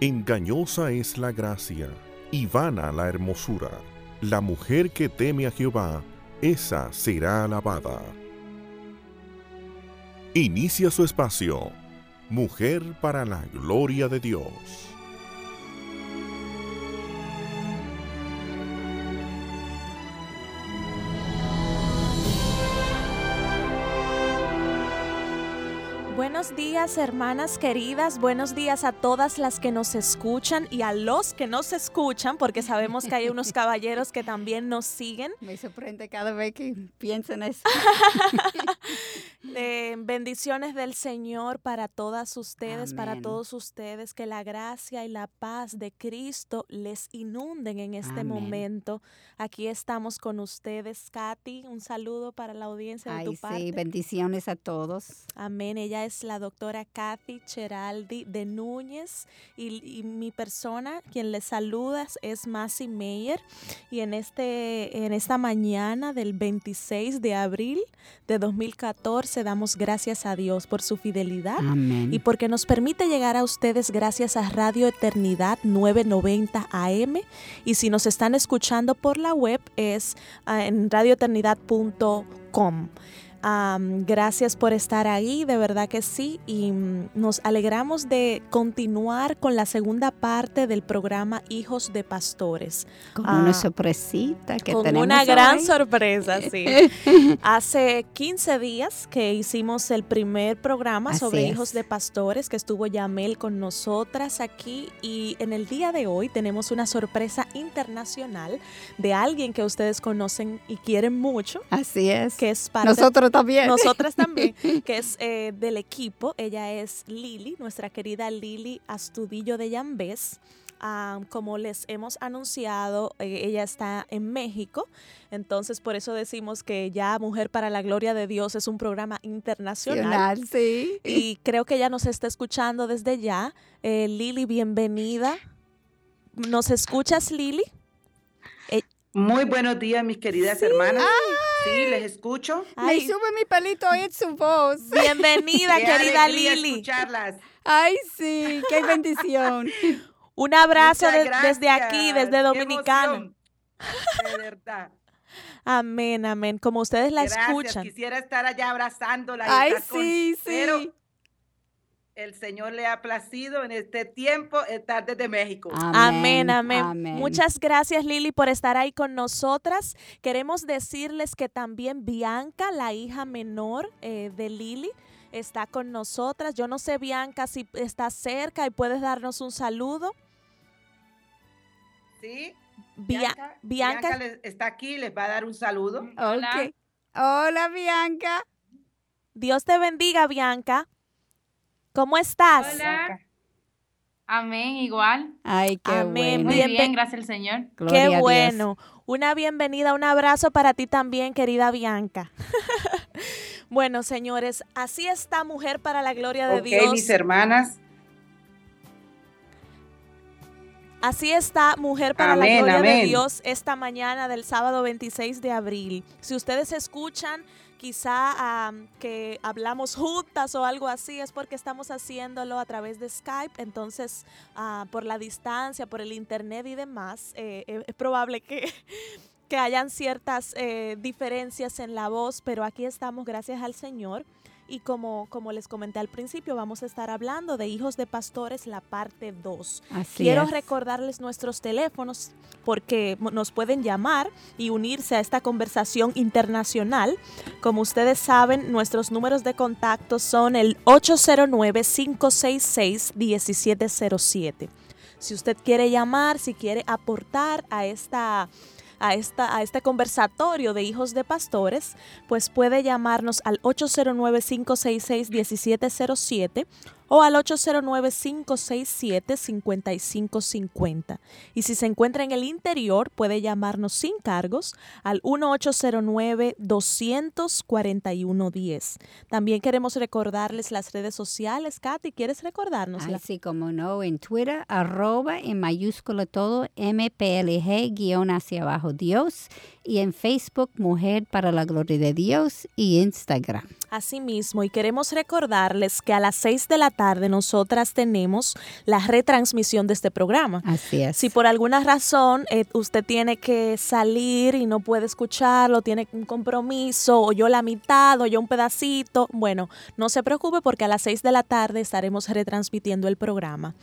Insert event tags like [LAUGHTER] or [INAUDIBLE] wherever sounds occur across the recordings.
Engañosa es la gracia y vana la hermosura. La mujer que teme a Jehová, esa será alabada. Inicia su espacio, Mujer para la Gloria de Dios. Buenos días, hermanas queridas. Buenos días a todas las que nos escuchan y a los que nos escuchan, porque sabemos que hay unos [LAUGHS] caballeros que también nos siguen. Me sorprende cada vez que pienso en eso. [LAUGHS] Eh, bendiciones del Señor para todas ustedes, para todos ustedes. Que la gracia y la paz de Cristo les inunden en este Amén. momento. Aquí estamos con ustedes, Katy. Un saludo para la audiencia de Ay, tu parte. sí, bendiciones a todos. Amén. Ella es la doctora Kathy Cheraldi de Núñez y, y mi persona, quien les saluda, es Masi Meyer. Y en, este, en esta mañana del 26 de abril de 2014 damos gracias a Dios por su fidelidad Amén. y porque nos permite llegar a ustedes gracias a Radio Eternidad 990 AM. Y si nos están escuchando por la web es ah, en radioeternidad.com. Am, gracias por estar ahí, de verdad que sí. Y mm, nos alegramos de continuar con la segunda parte del programa Hijos de Pastores. Con ah, una sorpresita que con tenemos una gran hoy. sorpresa, sí. [LAUGHS] Hace 15 días que hicimos el primer programa Así sobre es. hijos de pastores, que estuvo Yamel con nosotras aquí. Y en el día de hoy tenemos una sorpresa internacional de alguien que ustedes conocen y quieren mucho, Así es. que es parte Nosotros también. nosotras [LAUGHS] también, que es eh, del equipo. Ella es Lili, nuestra querida Lili Astudillo de Yambés. Ah, como les hemos anunciado, eh, ella está en México, entonces por eso decimos que ya Mujer para la Gloria de Dios es un programa internacional. Nacional, sí. Y creo que ella nos está escuchando desde ya. Eh, Lili, bienvenida. ¿Nos escuchas, Lili? Muy buenos días, mis queridas hermanas. Sí, les escucho. Me Ay, sube mi pelito oír su voz. [LAUGHS] bienvenida, Qué querida Lili. escucharlas. Ay, sí, qué bendición. [LAUGHS] Un abrazo de- desde aquí, desde Dominicana. De verdad. Amén, amén. Como ustedes la Gracias. escuchan. Quisiera estar allá abrazándola. y Ay, estar con- sí, sí. Pero el Señor le ha placido en este tiempo estar desde México. Amén, amén, Muchas gracias Lili por estar ahí con nosotras. Queremos decirles que también Bianca, la hija menor eh, de Lili, está con nosotras. Yo no sé Bianca si está cerca y puedes darnos un saludo. Sí. Bia- Bianca, Bianca, está aquí, les va a dar un saludo. Ok. Hola, Bianca. Dios te bendiga Bianca. ¿Cómo estás? Hola. Amén, igual. Ay, qué Amén. bueno. Muy Bien, gracias al Señor. Gloria a Qué Dios. bueno. Una bienvenida, un abrazo para ti también, querida Bianca. [LAUGHS] bueno, señores, así está Mujer para la Gloria de Ok, Dios. mis hermanas. Así está Mujer para la Amén, Gloria de. Dios esta mañana del sábado 26 de abril. Si ustedes escuchan quizá am, que hablamos juntas o algo así, es porque estamos haciéndolo a través de Skype. Entonces, ah, por la distancia, por el internet y demás, eh, eh, es probable que, [LAUGHS] que hayan ciertas eh, diferencias en la voz, pero aquí estamos gracias al Señor. Y como, como les comenté al principio, vamos a estar hablando de Hijos de Pastores, la parte 2. Así Quiero es. recordarles nuestros teléfonos porque nos pueden llamar y unirse a esta conversación internacional. Como ustedes saben, nuestros números de contacto son el 809-566-1707. Si usted quiere llamar, si quiere aportar a esta... A, esta, a este conversatorio de hijos de pastores, pues puede llamarnos al 809-566-1707 o al 809-567-5550. Y si se encuentra en el interior, puede llamarnos sin cargos al 1809-241-10. También queremos recordarles las redes sociales. Katy, ¿quieres recordarnos? Ay, sí, como no, en Twitter, arroba en mayúscula todo, MPLG, guion hacia abajo Dios. Y en Facebook, Mujer para la Gloria de Dios. Y Instagram. Asimismo, y queremos recordarles que a las 6 de la tarde nosotras tenemos la retransmisión de este programa. Así es. Si por alguna razón eh, usted tiene que salir y no puede escucharlo, tiene un compromiso, o yo la mitad, o yo un pedacito, bueno, no se preocupe porque a las 6 de la tarde estaremos retransmitiendo el programa.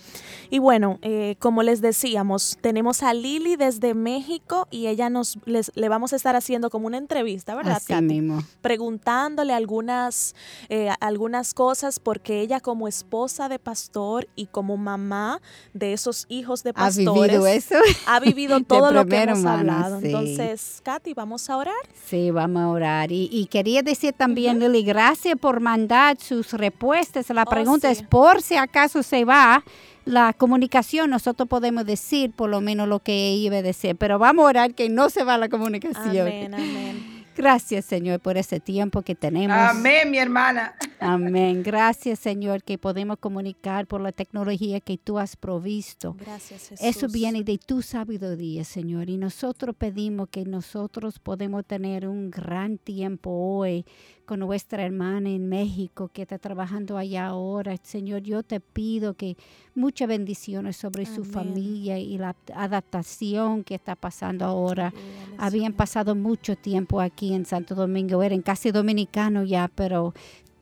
Y bueno, eh, como les decíamos, tenemos a Lili desde México y ella nos les, le vamos a estar haciendo como una entrevista, ¿verdad? Así mismo. Preguntándole algunas, eh, algunas cosas porque ella como esposa de pastor y como mamá de esos hijos de ¿Ha pastores vivido eso? ha vivido [LAUGHS] todo lo que hemos mano, hablado. sí. Entonces, Katy, vamos a orar. Sí, vamos a orar. Y, y quería decir también, Lili, gracias por mandar sus respuestas. La Oh, pregunta sí. es, por si acaso se va la comunicación, nosotros podemos decir por lo menos lo que iba a decir, pero vamos a orar que no se va la comunicación. Amén, amén. [LAUGHS] Gracias, Señor, por ese tiempo que tenemos. Amén, mi hermana. Amén. Gracias, Señor, que podemos comunicar por la tecnología que tú has provisto. Gracias, Jesús. Eso viene de tu sabiduría, Señor. Y nosotros pedimos que nosotros podemos tener un gran tiempo hoy con nuestra hermana en México que está trabajando allá ahora. Señor, yo te pido que muchas bendiciones sobre su familia y la adaptación que está pasando ahora. Habían pasado mucho tiempo aquí en Santo Domingo, eran casi dominicanos ya, pero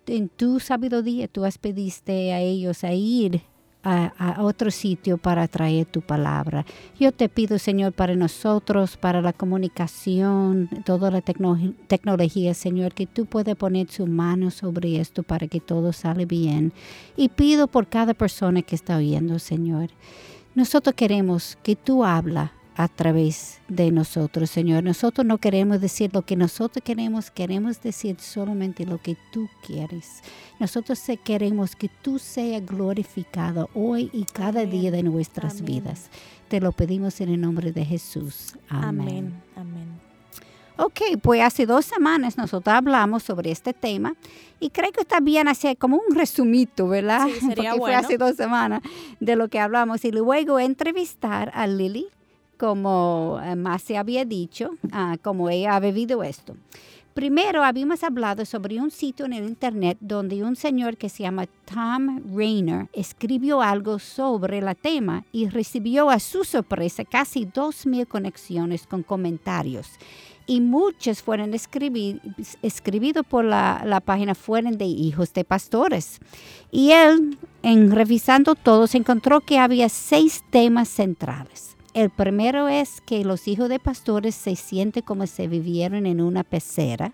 en tu sabiduría tú has pediste a ellos a ir a, otro sitio para traer tu palabra. Yo te pido, Señor, para nosotros, para la comunicación, toda la tecno- tecnología, Señor, que tú puedas poner su mano sobre esto para que todo sale bien. Y pido por cada persona que está oyendo, Señor. Nosotros queremos que tú habla a través de nosotros, Señor. Nosotros no queremos decir lo que nosotros queremos, queremos decir solamente lo que tú quieres. Nosotros queremos que tú seas glorificado hoy y cada Amén. día de nuestras Amén. vidas. Te lo pedimos en el nombre de Jesús. Amén. Amén, amén. Ok, pues hace dos semanas nosotros hablamos sobre este tema y creo que está bien hacer como un resumito, ¿verdad? Sí, sería [LAUGHS] Porque fue hace dos semanas de lo que hablamos y luego entrevistar a Lily, como eh, más se había dicho, ah, como ella ha vivido esto. Primero habíamos hablado sobre un sitio en el internet donde un señor que se llama Tom Rayner escribió algo sobre el tema y recibió a su sorpresa casi 2.000 conexiones con comentarios y muchos fueron escribi- escribidos por la, la página fueron de hijos de pastores. Y él, en revisando todos, encontró que había seis temas centrales. El primero es que los hijos de pastores se sienten como si vivieran en una pecera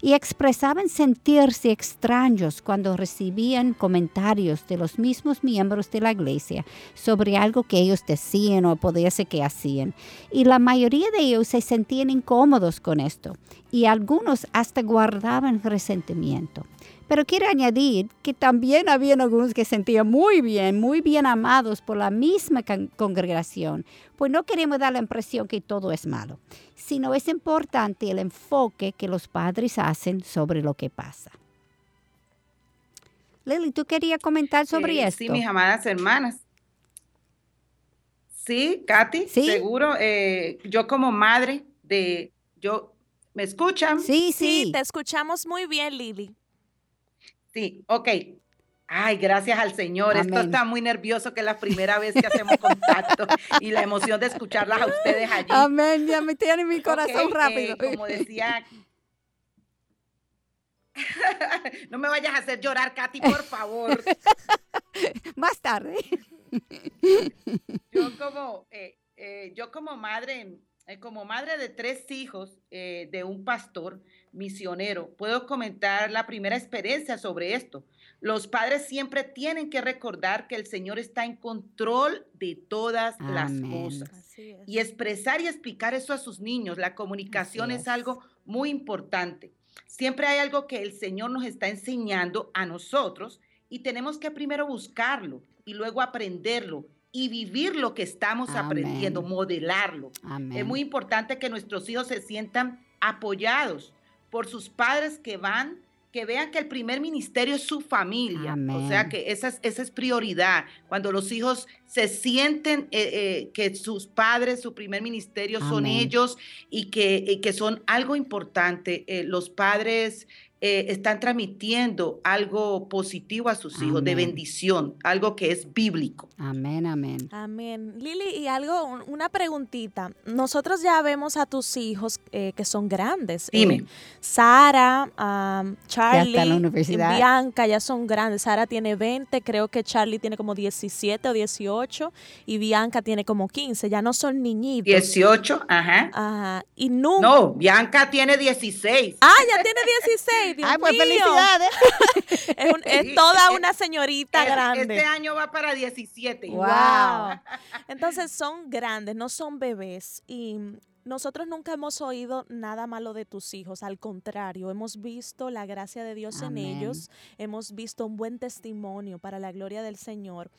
y expresaban sentirse extraños cuando recibían comentarios de los mismos miembros de la iglesia sobre algo que ellos decían o podía ser que hacían. Y la mayoría de ellos se sentían incómodos con esto y algunos hasta guardaban resentimiento. Pero quiero añadir que también habían algunos que se sentían muy bien, muy bien amados por la misma con- congregación. Pues no queremos dar la impresión que todo es malo, sino es importante el enfoque que los padres hacen sobre lo que pasa. Lili, ¿tú querías comentar sobre Eh, esto? Sí, mis amadas hermanas. Sí, Katy, ¿Sí? seguro. eh, yo como madre de, yo, ¿me escuchan? Sí, Sí, sí. te escuchamos muy bien, Lili. Sí, ok. Ay, gracias al Señor. Esto Amén. está muy nervioso que es la primera vez que hacemos contacto [LAUGHS] y la emoción de escucharlas a ustedes allí. Amén, ya me tiene mi corazón rápido. eh, como decía. [LAUGHS] no me vayas a hacer llorar, Katy, por favor. [LAUGHS] Más tarde. Yo como, eh, eh, yo como madre, eh, como madre de tres hijos de un pastor misionero, puedo comentar la primera experiencia sobre esto. Los padres siempre tienen que recordar que el Señor está en control de todas las Amén. cosas. Así es. Y expresar y explicar eso a sus niños, la comunicación es es. algo muy importante. Siempre hay algo que el Señor nos está enseñando a nosotros y tenemos que primero buscarlo y luego aprenderlo y vivir lo que estamos aprendiendo, Amén. modelarlo. Amén. Es muy importante que nuestros hijos se sientan apoyados por sus padres que van, que vean que el primer ministerio es su familia. O sea que esa es, esa es prioridad. Cuando los hijos se sienten eh, eh, que sus padres, su primer ministerio son ellos y que, y que son algo importante. Eh, los padres eh, están transmitiendo algo positivo a sus hijos, de bendición, algo que es bíblico. Amén, amén. Amén. Lili, y algo, un- una preguntita. Nosotros ya vemos a tus hijos eh, que son grandes. Eh, Dime. Sara, am, Charlie, está en la y. Bianca ya son grandes. Sara tiene 20, creo que Charlie tiene como 17 o 18 y Bianca tiene como 15. Ya no son niñitos. 18, ajá. Ajá. Y nunca. No, Bianca tiene 16. Ah, ya tiene 16. Dios Ay, pues mío. felicidades. [LAUGHS] Es, un- es toda una señorita Es- grande. Este año va para 17. Wow. Wow. Entonces son grandes, no son bebés. Y nosotros nunca hemos oído nada malo de tus hijos. Al contrario, hemos visto la gracia de Dios Amén. en ellos. Hemos visto un buen testimonio para la gloria del Señor.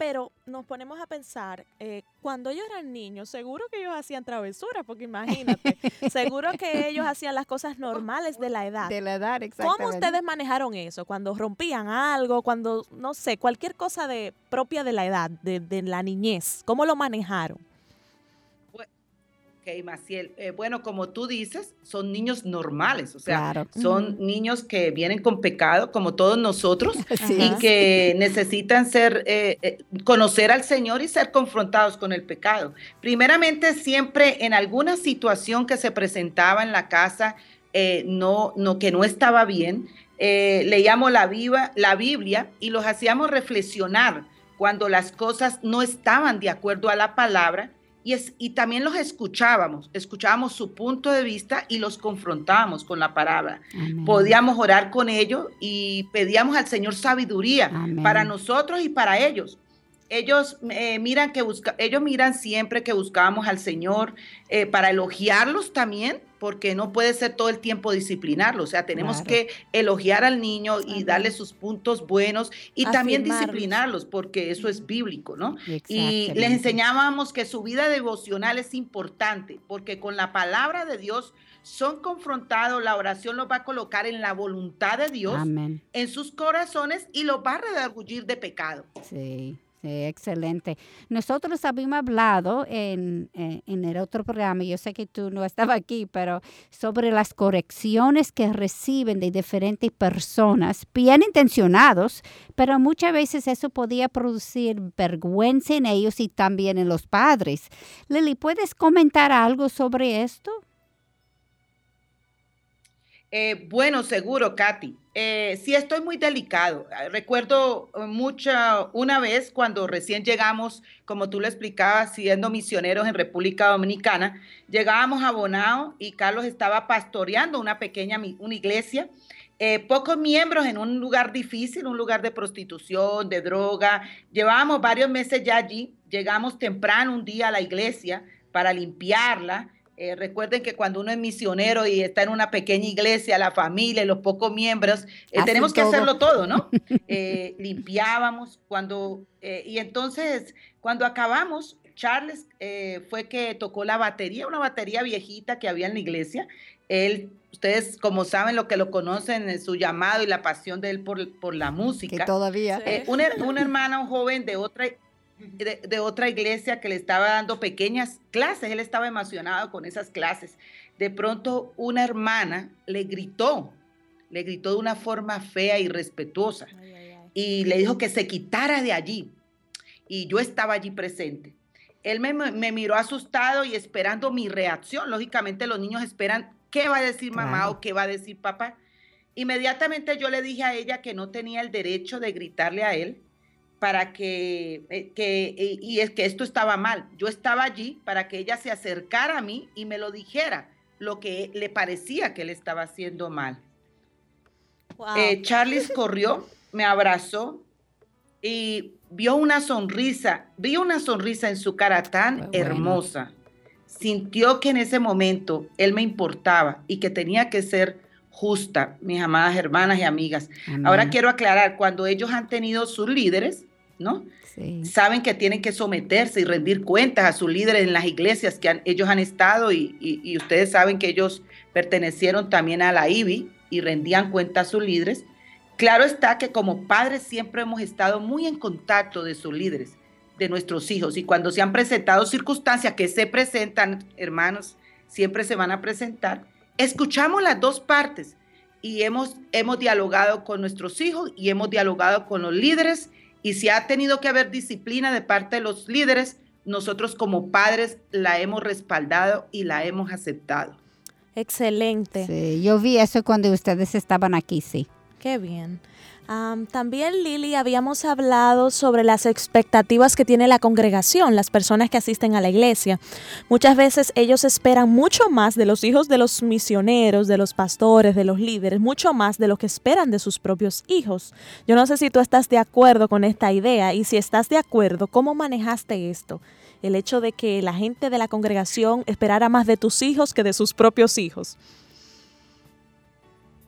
Pero nos ponemos a pensar, eh, cuando ellos eran niños, seguro que ellos hacían travesuras, porque imagínate, [LAUGHS] seguro que ellos hacían las cosas normales de la edad. De la edad, exactamente. ¿Cómo ustedes manejaron eso? Cuando rompían algo, cuando, no sé, cualquier cosa de propia de la edad, de, de la niñez, ¿cómo lo manejaron? Maciel. Eh, bueno, como tú dices, son niños normales, o sea, Claro. son niños que vienen con pecado, como todos nosotros, [LAUGHS] Sí. y Ajá. que necesitan ser, eh, eh, conocer al Señor y ser confrontados con el pecado. Primeramente, siempre en alguna situación que se presentaba en la casa, eh, no, no, que no estaba bien, eh, leíamos la, viva, la Biblia y los hacíamos reflexionar cuando las cosas no estaban de acuerdo a la palabra y, es, y también los escuchábamos, escuchábamos su punto de vista y los confrontábamos con la palabra. Amén. Podíamos orar con ellos y pedíamos al Señor sabiduría Amén. para nosotros y para ellos. Ellos eh, miran que busca, ellos miran siempre que buscábamos al Señor eh, para elogiarlos también, porque no puede ser todo el tiempo disciplinarlos. O sea, tenemos Claro. que elogiar al niño y darle sus puntos buenos y también disciplinarlos, porque eso es bíblico, ¿no? Y les enseñábamos que su vida devocional es importante, porque con la palabra de Dios son confrontados, la oración los va a colocar en la voluntad de Dios, Amén. en sus corazones y los va a redargullir de pecado. Sí, sí, excelente. Nosotros habíamos hablado en, eh, en el otro programa, yo sé que tú no estabas aquí, pero sobre las correcciones que reciben de diferentes personas, bien intencionados, pero muchas veces eso podía producir vergüenza en ellos y también en los padres. Lili, ¿puedes comentar algo sobre esto? Eh, bueno, seguro, Katy. Eh, sí, estoy muy delicado. Ah, Recuerdo eh, mucha, una vez cuando recién llegamos, como tú lo explicabas, siendo misioneros en República Dominicana, llegábamos a Bonao y Carlos estaba pastoreando una pequeña una iglesia. eh, pocos miembros en un lugar difícil, un lugar de prostitución, de droga. Llevábamos varios meses ya allí. Llegamos temprano un día a la iglesia para limpiarla. Eh, recuerden que cuando uno es misionero y está en una pequeña iglesia, la familia, y los pocos miembros, eh, tenemos que hacerlo todo, ¿no? [LAUGHS] Eh, limpiábamos cuando, y entonces cuando acabamos, Charles fue que tocó la batería, una batería viejita que había en la iglesia. Él, ustedes como saben, lo que lo conocen, eh, su llamado y la pasión de él por, por la Que música. todavía. Sí. Eh, una, una hermana, un joven de otra, de, de otra iglesia que le estaba dando pequeñas clases, él estaba emocionado con esas clases. De pronto una hermana le gritó, le gritó de una forma fea y respetuosa Ay, ay, ay. y le dijo que se quitara de allí. Y yo estaba allí presente. Él me, me miró asustado y esperando mi reacción. Lógicamente los niños esperan qué va a decir mamá o qué va a decir papá. Inmediatamente yo le dije a ella que no tenía el derecho de gritarle a él para que, eh, que y- y es que esto estaba mal. Yo estaba allí para que ella se acercara a mí y me lo dijera lo que le parecía que él estaba haciendo mal. Wow. Eh, Charles [LAUGHS] corrió, me abrazó y vio una sonrisa, vio una sonrisa en su cara tan bueno. hermosa. Sintió que en ese momento él me importaba y que tenía que ser justa, mis amadas hermanas y amigas. Ahora quiero aclarar, cuando ellos han tenido sus líderes, ¿no? Sí. Saben que tienen que someterse y rendir cuentas a sus líderes en las iglesias que han- ellos han estado y, y- y ustedes saben que ellos pertenecieron también a la IBI y rendían cuentas a sus líderes. Claro está que como padres siempre hemos estado muy en contacto de sus líderes, de nuestros hijos, y cuando se han presentado circunstancias que se presentan, hermanos, siempre se van a presentar, escuchamos las dos partes y hemos, hemos dialogado con nuestros hijos y hemos dialogado con los líderes y si ha tenido que haber disciplina de parte de los líderes, nosotros como padres la hemos respaldado y la hemos aceptado. Excelente. Sí, yo vi eso cuando ustedes estaban aquí, sí. Qué bien. También, Lili, habíamos hablado sobre las expectativas que tiene la congregación, las personas que asisten a la iglesia. Muchas veces ellos esperan mucho más de los hijos de los misioneros, de los pastores, de los líderes, mucho más de lo que esperan de sus propios hijos. Yo no sé si tú estás de acuerdo con esta idea y si estás de acuerdo, ¿cómo manejaste esto? El hecho de que la gente de la congregación esperara más de tus hijos que de sus propios hijos.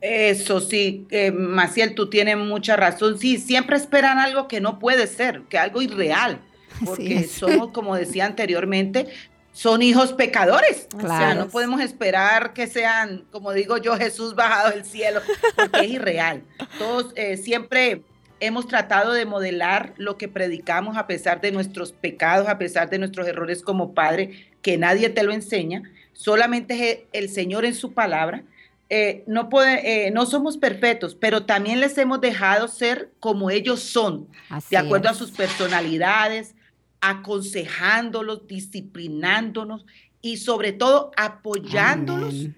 Eso sí, eh, Maciel, tú tienes mucha razón. Sí, siempre esperan algo que no puede ser, que algo irreal, [LAUGHS] porque somos, como decía anteriormente, son hijos pecadores. O sea, no podemos esperar que sean, como digo yo, Jesús bajado del cielo, porque es irreal. [LAUGHS] Todos eh, siempre hemos tratado de modelar lo que predicamos a pesar de nuestros pecados, a pesar de nuestros errores como padre, que nadie te lo enseña, solamente es el Señor en su palabra eh, no, puede, eh, no somos perfectos, pero también les hemos dejado ser como ellos son, de acuerdo a sus personalidades, aconsejándolos, disciplinándonos y sobre todo apoyándolos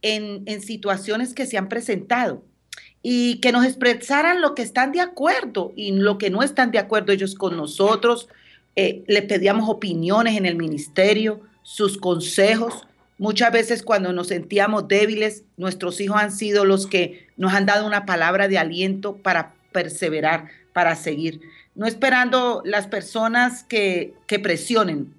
en, en, situaciones que se han presentado. Y que nos expresaran lo que están de acuerdo y lo que no están de acuerdo ellos con nosotros. Eh, le pedíamos opiniones en el ministerio, sus consejos Muchas veces cuando nos sentíamos débiles, nuestros hijos han sido los que nos han dado una palabra de aliento para perseverar, para seguir. No esperando las personas que, presionen.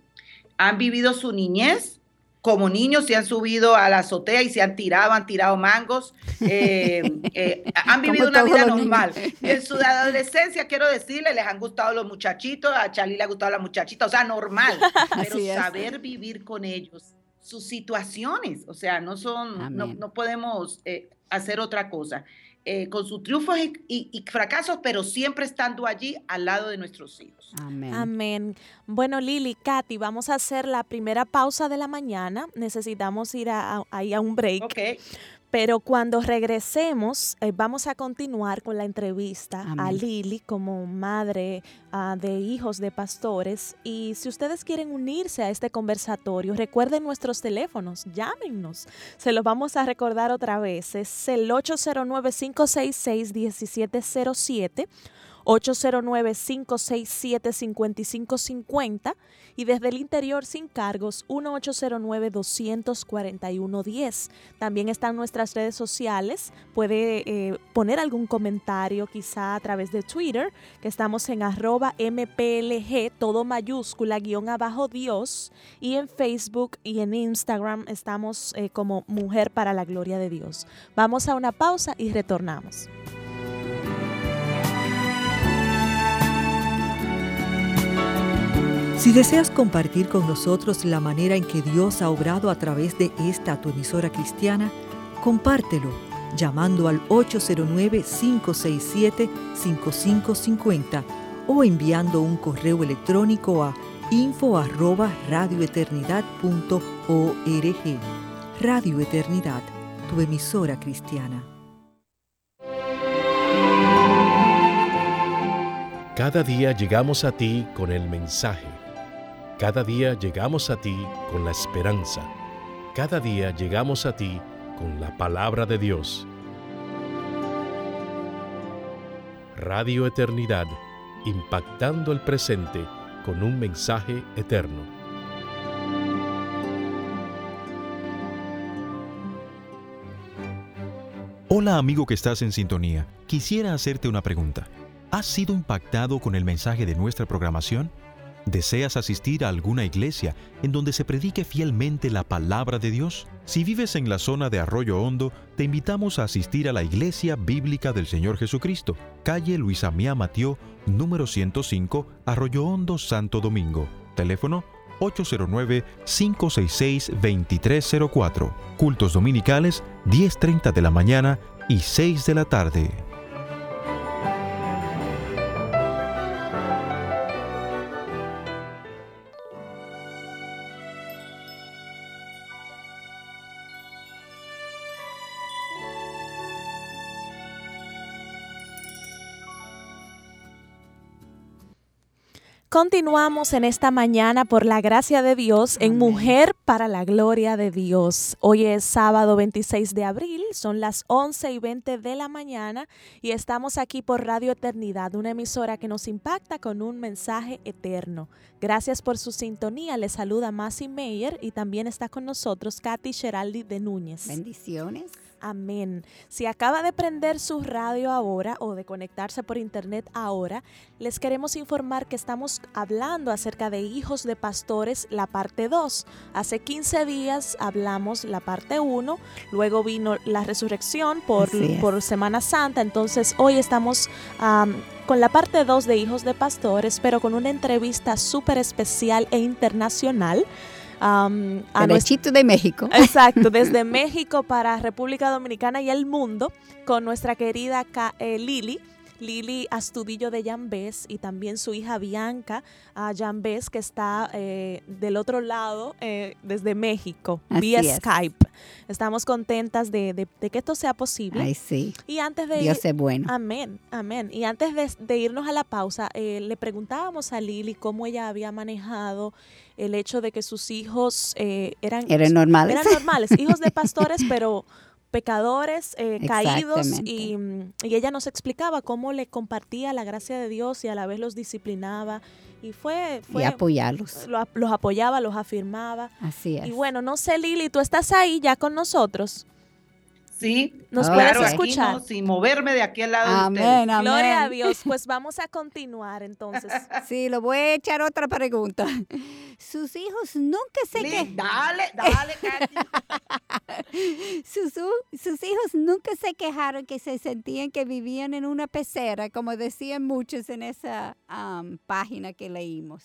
Han vivido su niñez como niños, se han subido a la azotea y se han tirado, han tirado mangos, [LAUGHS] eh, eh, han vivido una vida normal. En su adolescencia, quiero decirle, les han gustado los muchachitos, a Charlie le ha gustado la muchachita, o sea, normal, [LAUGHS] pero saber vivir con ellos sus situaciones, o sea, no son, no, podemos eh, hacer otra cosa. Eh, con sus triunfos y, fracasos, pero siempre estando allí al lado de nuestros hijos. Amén. Amén. Bueno, Lili, Katy, vamos a hacer la primera pausa de la mañana. Necesitamos ir ahí a, un break. Okay. Pero cuando regresemos, eh, vamos a continuar con la entrevista a Lili como madre ah, de hijos de pastores. Y si ustedes quieren unirse a este conversatorio, recuerden nuestros teléfonos, llámenos. Se los vamos a recordar otra vez. Es el 809-566-1707. 809-567-5550 y desde el interior sin cargos 1809-241-10. También están nuestras redes sociales, puede eh, poner algún comentario quizá a través de Twitter, que estamos en arroba mplg, todo mayúscula, guion abajo Dios, y en Facebook y en Instagram estamos eh, como Mujer para la Gloria de Dios. Vamos a una pausa y retornamos. Si deseas compartir con nosotros la manera en que Dios ha obrado a través de esta tu emisora cristiana, compártelo llamando al 809-567-5550 o enviando un correo electrónico a info Radio Eternidad, tu emisora cristiana. Cada día llegamos a ti con el mensaje cada día llegamos a ti con la esperanza. Cada día llegamos a ti con la palabra de Dios. Radio Eternidad, impactando el presente con un mensaje eterno. Hola amigo que estás en sintonía, quisiera hacerte una pregunta. ¿Has sido impactado con el mensaje de nuestra programación? ¿Deseas asistir a alguna iglesia en donde se predique fielmente la palabra de Dios? Si vives en la zona de Arroyo Hondo, te invitamos a asistir a la Iglesia Bíblica del Señor Jesucristo, calle Luisa Mía Matió, número 105, Arroyo Hondo, Santo Domingo. Teléfono 809-566-2304. Cultos dominicales 10.30 de la mañana y 6 de la tarde. Continuamos en esta mañana por la gracia de Dios en Mujer para la Gloria de Dios. Hoy es sábado 26 de abril, son las 11 y 20 de la mañana y estamos aquí por Radio Eternidad, una emisora que nos impacta con un mensaje eterno. Gracias por su sintonía. Les saluda Masi Meyer y también está con nosotros Katy Geraldi de Núñez. Bendiciones. Amén. Si acaba de prender su radio ahora o de conectarse por internet ahora, les queremos informar que estamos hablando acerca de hijos de pastores, la parte 2. Hace 15 días hablamos la parte 1, luego vino la resurrección por, por Semana Santa, entonces hoy estamos con la parte 2 de hijos de pastores, pero con una entrevista súper especial e internacional Um, a de México. Exacto, [LAUGHS] desde México para República Dominicana y el mundo, con nuestra querida eh, Lili. Lili Astudillo de Jambés y también su hija Bianca a Jambés, que está eh, del otro lado eh, desde México, vía Skype. Estamos contentas de, que esto sea posible. Ay, sí. Y antes de Dios es bueno. Amén, amén. Y antes de, irnos a la pausa, le preguntábamos a Lili cómo ella había manejado el hecho de que sus hijos eh, eran, eran normales. Eran normales, hijos de pastores, pero pecadores, eh, caídos, y, y, ella nos explicaba cómo le compartía la gracia de Dios y a la vez los disciplinaba. Y fue, fue y apoyarlos. los apoyaba, los afirmaba. Así es. Y bueno, no sé, Lili, tú estás ahí ya con nosotros. Sí, nos puedes escuchar. sin moverme de aquí al lado amén, de Amén. Gloria a Dios. Pues vamos a continuar entonces. [LAUGHS] Sí, lo voy a echar otra pregunta. Sus hijos nunca se quejaron. Dale, dale, [LAUGHS] sus, sus hijos nunca se quejaron que se sentían que vivían en una pecera, como decían muchos en esa página que leímos.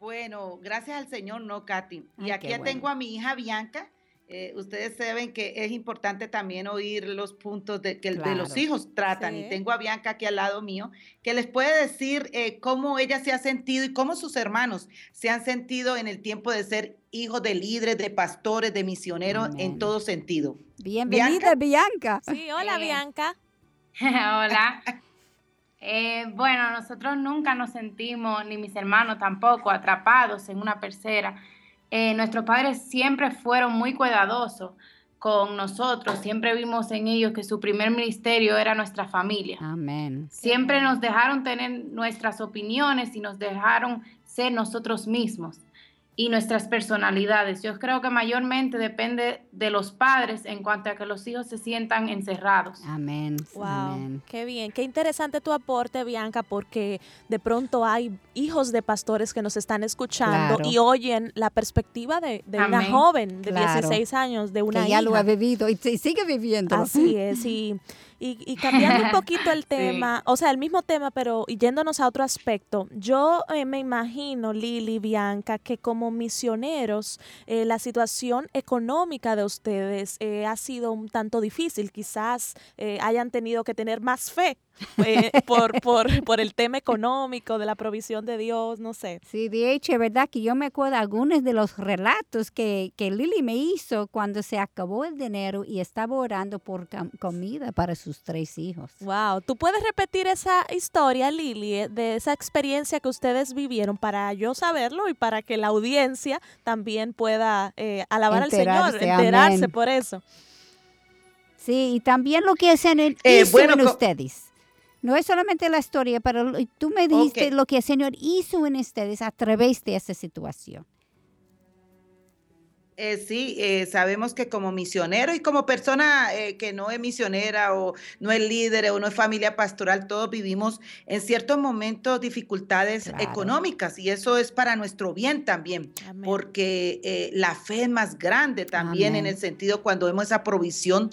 Bueno, gracias al Señor, no, Katy. Y aquí tengo a mi hija Bianca eh, ustedes saben que es importante también oír los puntos de, que de los hijos tratan. Y tengo a Bianca aquí al lado mío, que les puede decir eh, cómo ella se ha sentido y cómo sus hermanos se han sentido en el tiempo de ser hijos de líderes, de pastores, de misioneros, en todo sentido. Bienvenida, Bianca. Sí, hola, eh, Bianca. [LAUGHS] hola. bueno, nosotros nunca nos sentimos, ni mis hermanos tampoco, atrapados en una percera eh, nuestros padres siempre fueron muy cuidadosos con nosotros, siempre vimos en ellos que su primer ministerio era nuestra familia. Amén. Siempre nos dejaron tener nuestras opiniones y nos dejaron ser nosotros mismos y nuestras personalidades. Yo creo que mayormente depende de los padres en cuanto a que los hijos se sientan encerrados. Amén. Wow. Qué bien, qué interesante tu aporte, Bianca, porque de pronto hay hijos de pastores que nos están escuchando y oyen la perspectiva de, una joven de 16 años, de una que ya lo ha vivido y sigue viviendo. Así es, y y, cambiando un poquito el [LAUGHS] tema, o sea, el mismo tema, pero yéndonos a otro aspecto, yo eh, me imagino, Lili, Bianca, que como misioneros, eh, la situación económica de ustedes eh, ha sido un tanto difícil. Quizás hayan tenido que tener más fe eh, por, por, por, el tema económico, de la provisión de Dios, no sé. Sí, de hecho, es verdad que yo me acuerdo algunos de los relatos que, que Lili me hizo cuando se acabó el dinero y estaba orando por comida para sus tres hijos. Wow, ¿tú puedes repetir esa historia, Lili, eh, de esa experiencia que ustedes vivieron para yo saberlo y para que la audiencia también pueda eh, alabar al Señor, enterarse por eso? Sí, y también lo que hacen en, bueno, ustedes. No es solamente la historia, pero tú me dijiste lo que el Señor hizo en ustedes a través de esa situación. Eh, sí, eh, sabemos que como misionero y como persona eh, que no es misionera o no es líder o no es familia pastoral, todos vivimos en ciertos momentos dificultades económicas y eso es para nuestro bien también, porque la fe es más grande también en el sentido cuando vemos esa provisión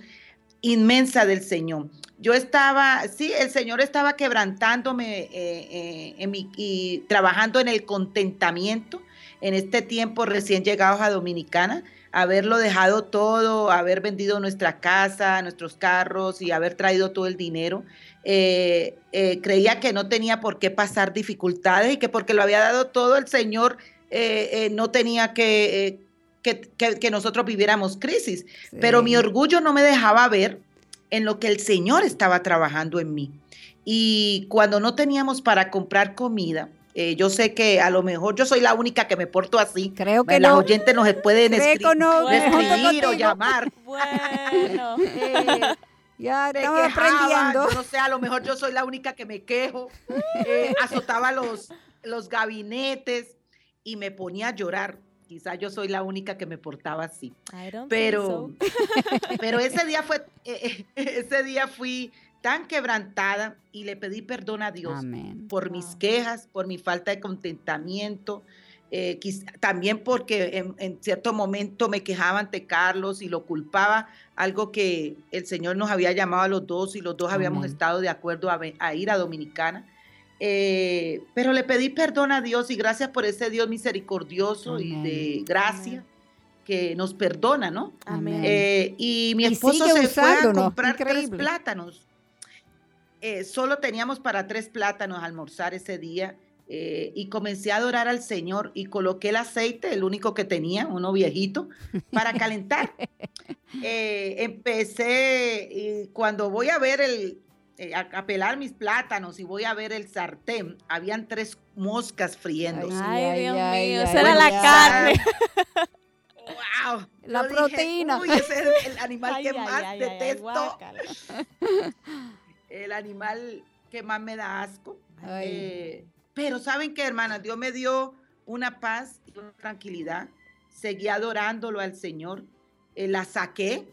inmensa del Señor. Yo estaba, sí, el Señor estaba quebrantándome eh, eh, y trabajando en el contentamiento en este tiempo recién llegados a Dominicana, haberlo dejado todo, haber vendido nuestra casa, nuestros carros y haber traído todo el dinero. Eh, creía que no tenía por qué pasar dificultades y que porque lo había dado todo el Señor no tenía que que, nosotros viviéramos crisis, pero mi orgullo no me dejaba ver en lo que el Señor estaba trabajando en mí. Y cuando no teníamos para comprar comida, eh, yo sé que a lo mejor yo soy la única que me porto así. Creo que Las no. oyentes nos pueden escri- que no, Bueno. escribir o llamar. [LAUGHS] Bueno. [LAUGHS] Eh, ya me estamos quejaba, aprendiendo. yo no sé, a lo mejor yo soy la única que me quejo, eh, azotaba los, los gabinetes y me ponía a llorar. Quizá yo soy la única que me portaba así. Pero, so. pero [LAUGHS] ese día fue, eh, eh, ese día fui tan quebrantada y le pedí perdón a Dios Amén. por mis quejas, por mi falta de contentamiento, eh, también porque en, en cierto momento me quejaba ante Carlos y lo culpaba, algo que el Señor nos había llamado a los dos y los dos habíamos estado de acuerdo a ir a Dominicana. Eh, pero le pedí perdón a Dios y gracias por ese Dios misericordioso y Amén. de gracia que nos perdona, ¿no? Amén. Eh, y mi Y esposo sigue se fue a usándonos, comprar tres increíble. plátanos. Eh, solo teníamos para tres plátanos a almorzar ese día eh, y comencé a adorar al Señor y coloqué el aceite, el único que tenía, uno viejito, para calentar. [LAUGHS] Eh, empecé y cuando voy a ver el, eh, a, a pelar mis plátanos y voy a ver el sartén, habían tres moscas friendo. Ay, Ay, Dios ay, mío, esa era la ay. carne. ¡Wow! La Yo dije, proteína. Uy, ese es el animal Ay, que ay, más ay, ay, ay, detesto. [LAUGHS] el animal que más me da asco. Eh, pero saben qué, hermanas, Dios me dio una paz y una tranquilidad. Seguí adorándolo al Señor. Eh, la saqué,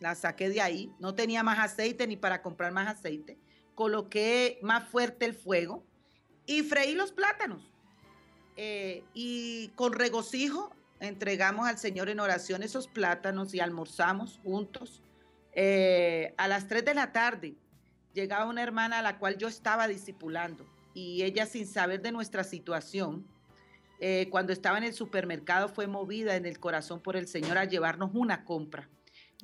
la saqué de ahí. No tenía más aceite ni para comprar más aceite. Coloqué más fuerte el fuego y freí los plátanos. Eh, y con regocijo entregamos al Señor en oración esos plátanos y almorzamos juntos. Eh, a las 3 de la tarde llegaba una hermana a la cual yo estaba discipulando y ella sin saber de nuestra situación, eh, cuando estaba en el supermercado fue movida en el corazón por el Señor a llevarnos una compra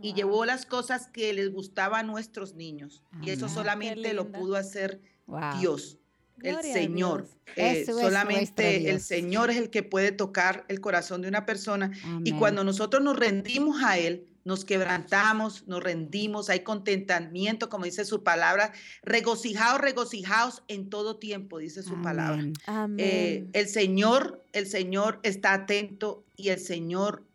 y Wow. llevó las cosas que les gustaba a nuestros niños y eso solamente lo pudo hacer Wow. Dios, el Gloria Señor. Eh, es solamente el. Señor es el que puede tocar el corazón de una persona y cuando nosotros nos rendimos a Él, nos quebrantamos, nos rendimos, hay contentamiento, como dice su palabra, regocijaos, regocijaos en todo tiempo, dice su palabra. Amén. Amén. Eh, el Señor, el Señor está atento y el Señor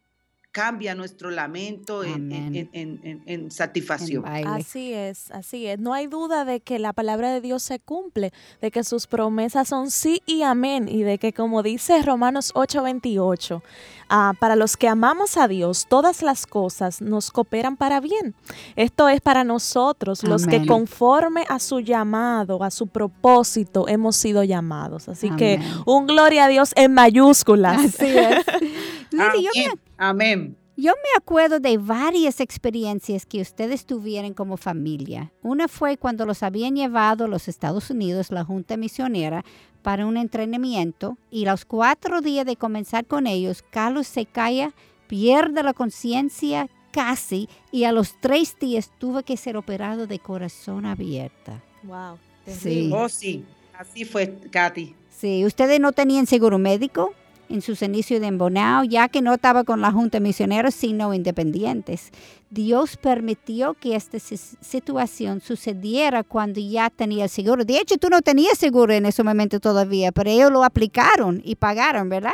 cambia nuestro lamento en, en- Amén. en- en- en En satisfacción. Así es, así es. No hay duda de que la palabra de Dios se cumple, de que sus promesas son sí y amén, y de que como dice Romanos 8:28, ah, para los que amamos a Dios, todas las cosas nos cooperan para bien. Esto es para nosotros, los que conforme a su llamado, a su propósito, hemos sido llamados. Así que un gloria a Dios en mayúsculas. Así es. [LAUGHS] Lili, yo me Amén. Yo me acuerdo de varias experiencias que ustedes tuvieron como familia. Una fue cuando los habían llevado a los Estados Unidos, la Junta Misionera, para un entrenamiento y los cuatro días de comenzar con ellos, Carlos se calla, pierde la conciencia casi y a los tres días tuvo que ser operado de corazón abierta. Wow. Sí. Oh, sí. Así fue, Katy. Sí, ustedes no tenían seguro médico en sus inicios de embonado, ya que no estaba con la Junta Misionera, sino independientes. Dios permitió que esta si- situación sucediera cuando ya tenía el seguro. De hecho, tú no tenías seguro en ese momento todavía, pero ellos lo aplicaron y pagaron, ¿verdad?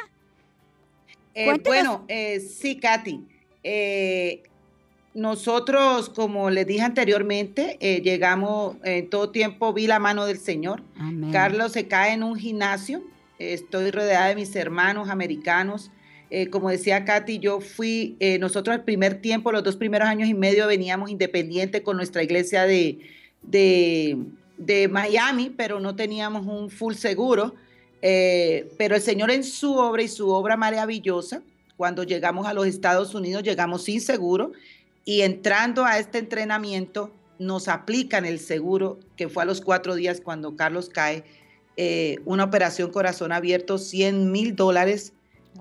Eh, bueno, eh, sí, Katy. Eh, nosotros, como les dije anteriormente, eh, llegamos, en todo tiempo vi la mano del Señor. Amén. Carlos se cae en un gimnasio. Estoy rodeada de mis hermanos americanos. Eh, como decía Katy, yo fui, eh, nosotros el primer tiempo, los dos primeros años y medio, veníamos independientes con nuestra iglesia de, de, de Miami, pero no teníamos un full seguro. Eh, pero el Señor en su obra y su obra maravillosa, cuando llegamos a los Estados Unidos, llegamos sin seguro y entrando a este entrenamiento nos aplican el seguro, que fue a los cuatro días cuando Carlos cae, eh, una operación corazón abierto, 100 mil dólares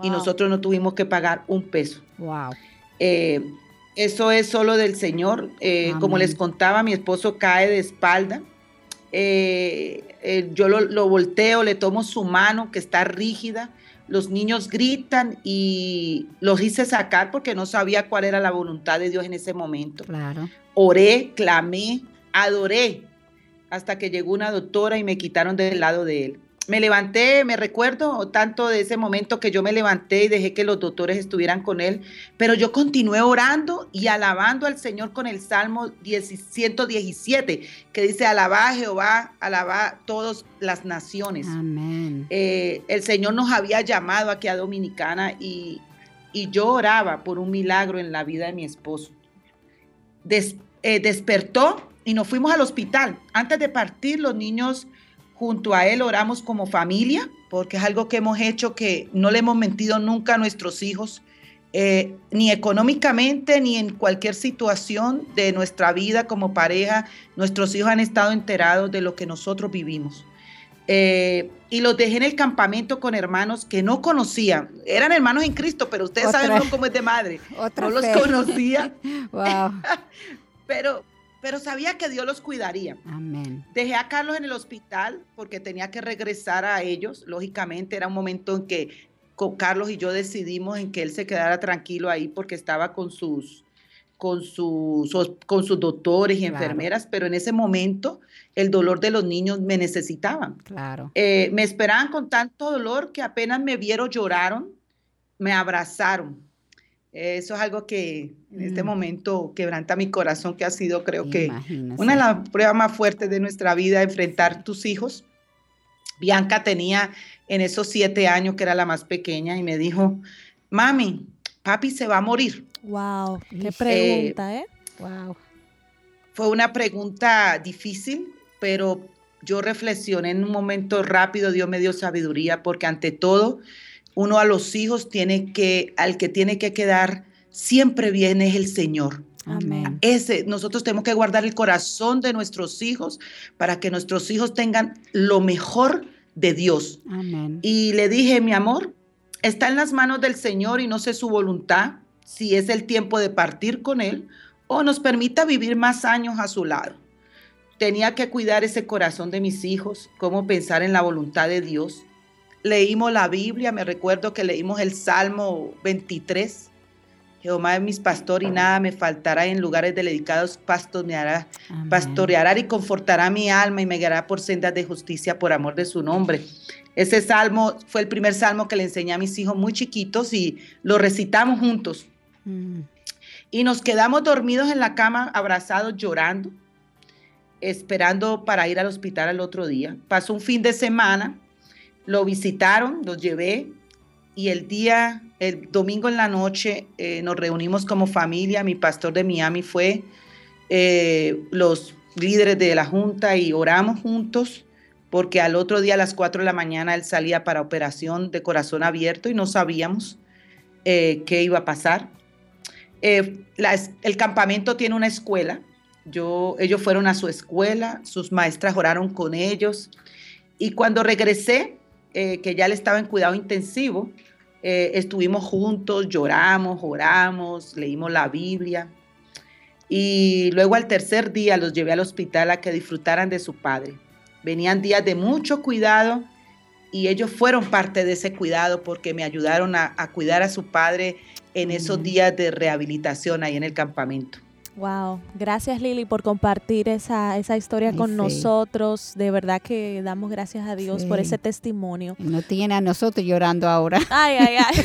y nosotros no tuvimos que pagar un peso. Wow. Eh, eso es solo del Señor. Eh, como les contaba, mi esposo cae de espalda. Yo lo, lo volteo, le tomo su mano que está rígida. Los niños gritan y los hice sacar porque no sabía cuál era la voluntad de Dios en ese momento. Claro. Oré, clamé, adoré. Hasta que llegó una doctora y me quitaron del lado de él. Me levanté, me recuerdo tanto de ese momento que yo me levanté y dejé que los doctores estuvieran con él, pero yo continué orando y alabando al Señor con el Salmo 117, que dice, alaba a Jehová, alaba todas las naciones. Amén. Eh, el Señor nos había llamado aquí a Dominicana y, y yo oraba por un milagro en la vida de mi esposo. Eh, despertó y nos fuimos al hospital. Antes de partir, los niños junto a él oramos como familia, porque es algo que hemos hecho que no le hemos mentido nunca a nuestros hijos, eh, ni económicamente, ni en cualquier situación de nuestra vida como pareja. Nuestros hijos han estado enterados de lo que nosotros vivimos. Eh, y los dejé en el campamento con hermanos que no conocía. Eran hermanos en Cristo, pero ustedes saben cómo es de madre. [LAUGHS] no los conocía. [LAUGHS] wow. [LAUGHS] pero, pero sabía que Dios los cuidaría. Amén. Dejé a Carlos en el hospital porque tenía que regresar a ellos. Lógicamente era un momento en que con Carlos y yo decidimos en que él se quedara tranquilo ahí porque estaba con sus con sus, con sus doctores y enfermeras, pero en ese momento el dolor de los niños me necesitaban. Claro. Eh, me esperaban con tanto dolor que apenas me vieron lloraron, me abrazaron. Eso es algo que en este momento quebranta mi corazón, que ha sido, creo que, una de las pruebas más fuertes de nuestra vida, enfrentar tus hijos. Bianca tenía en esos siete años, que era la más pequeña, y me dijo, mami, papi se va a morir. Wow, qué pregunta, ¿eh? Wow. Fue una pregunta difícil, pero yo reflexioné en un momento rápido, Dios me dio sabiduría, porque ante todo, uno a los hijos tiene que, al que tiene que quedar siempre bien es el Señor. Amén. Ese, nosotros tenemos que guardar el corazón de nuestros hijos para que nuestros hijos tengan lo mejor de Dios. Amén. Y le dije, mi amor, está en las manos del Señor y no sé su voluntad, si es el tiempo de partir con Él o nos permita vivir más años a su lado. Tenía que cuidar ese corazón de mis hijos, cómo pensar en la voluntad de Dios. Leímos la Biblia, me recuerdo que leímos el Salmo 23. Jehová es mi pastor y nada me faltará en lugares dedicados pastoreará, pastoreará y confortará mi alma y me guiará por sendas de justicia por amor de su nombre. Ese salmo fue el primer salmo que le enseñé a mis hijos muy chiquitos y lo recitamos juntos. Mm. Y nos quedamos dormidos en la cama, abrazados, llorando, esperando para ir al hospital al otro día. Pasó un fin de semana, lo visitaron, los llevé y el día, el domingo en la noche, eh, nos reunimos como familia. Mi pastor de Miami fue, eh, los líderes de la junta y oramos juntos porque al otro día a las 4 de la mañana él salía para operación de corazón abierto y no sabíamos eh, qué iba a pasar. El campamento tiene una escuela. Yo, ellos fueron a su escuela, sus maestras oraron con ellos. Y cuando regresé, eh, que ya le estaba en cuidado intensivo, estuvimos juntos, lloramos, oramos, leímos la Biblia. Y luego al tercer día los llevé al hospital a que disfrutaran de su padre. Venían días de mucho cuidado y ellos fueron parte de ese cuidado porque me ayudaron a, cuidar a su padre en esos días de rehabilitación ahí en el campamento. Wow, gracias Lili por compartir esa, esa historia con nosotros. De verdad que damos gracias a Dios por ese testimonio. No tiene a nosotros llorando ahora. Ay, ay, ay. [LAUGHS]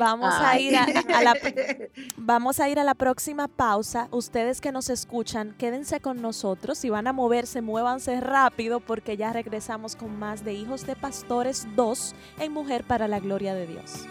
Vamos a, ir a, la, vamos a ir a la próxima pausa. Ustedes que nos escuchan, quédense con nosotros. Si van a moverse, muévanse rápido porque ya regresamos con más de Hijos de Pastores 2 en Mujer para la Gloria de Dios.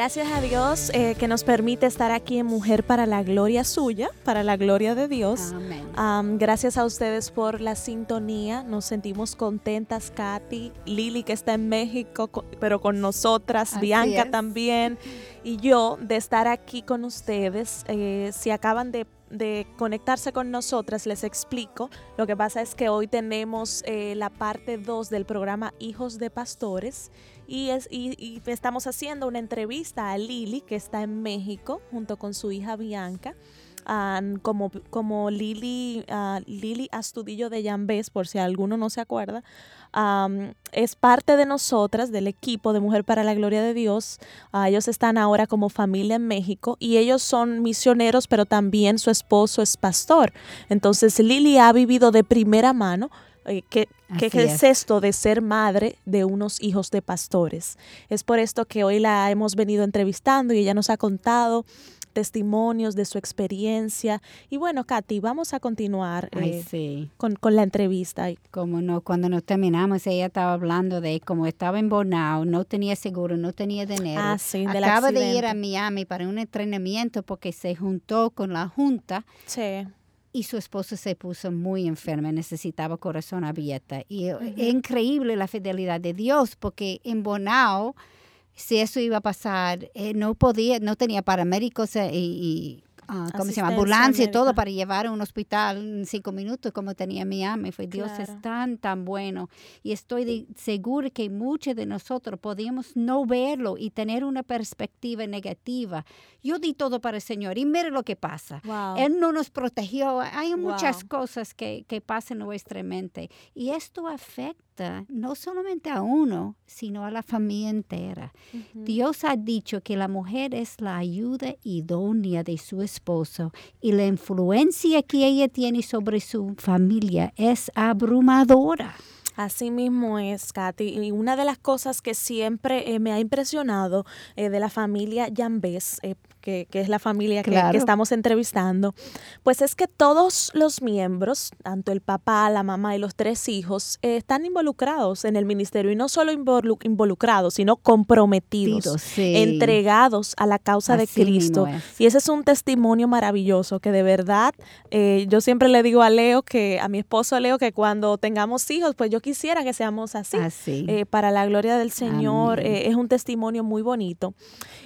Gracias a Dios eh, que nos permite estar aquí en Mujer para la gloria suya, para la gloria de Dios. Amén. gracias a ustedes por la sintonía. Nos sentimos contentas, Katy, Lili que está en México, pero con nosotras, Bianca también, y yo de estar aquí con ustedes. Eh, si acaban de de conectarse con nosotras, les explico. Lo que pasa es que hoy tenemos eh, la parte 2 del programa Hijos de Pastores y, es, y, estamos haciendo una entrevista a Lili, que está en México, junto con su hija Bianca. como, como Lili, uh, Astudillo de Yambés, por si alguno no se acuerda, es parte de nosotras, del equipo de Mujer para la Gloria de Dios. Ah, ellos están ahora como familia en México y ellos son misioneros, pero también su esposo es pastor. Entonces Lili ha vivido de primera mano eh, ¿Qué, es esto de ser madre de unos hijos de pastores? Es por esto que hoy la hemos venido entrevistando y ella nos ha contado testimonios de su experiencia. Y bueno, Katy, vamos a continuar eh, con, la entrevista. Como no, cuando nos terminamos, ella estaba hablando de cómo estaba en Bonao, no tenía seguro, no tenía dinero. Ah, sí, Acaba de ir a Miami para un entrenamiento porque se juntó con la junta. Sí y su esposo se puso muy enferma, necesitaba corazón abierto. Y es increíble la fidelidad de Dios, porque en Bonao si eso iba a pasar, eh, no podía, no tenía paramédicos eh, y Ah, ¿cómo se llama? Ambulancia y todo para llevar a un hospital en cinco minutos como tenía Miami. Fue Dios es tan, tan bueno. Y estoy segura que muchos de nosotros podíamos no verlo y tener una perspectiva negativa. Yo di todo para el Señor y mire lo que pasa. Él no nos protegió. Hay muchas cosas que, que pasan en nuestra mente. Y esto afecta no solamente a uno, sino a la familia entera. Dios ha dicho que la mujer es la ayuda idónea de su esposo y la influencia que ella tiene sobre su familia es abrumadora. Así mismo es, Katy. Y una de las cosas que siempre eh, me ha impresionado eh, de la familia Yambés, eh, que, es la familia que, estamos entrevistando, pues es que todos los miembros, tanto el papá, la mamá y los tres hijos, están involucrados en el ministerio y no solo involucrados, sino comprometidos, entregados a la causa de Cristo. Y ese es un testimonio maravilloso que de verdad yo siempre le digo a Leo que, a mi esposo Leo, que cuando tengamos hijos, pues yo quisiera que seamos así. Eh, para la gloria del Señor eh, es un testimonio muy bonito.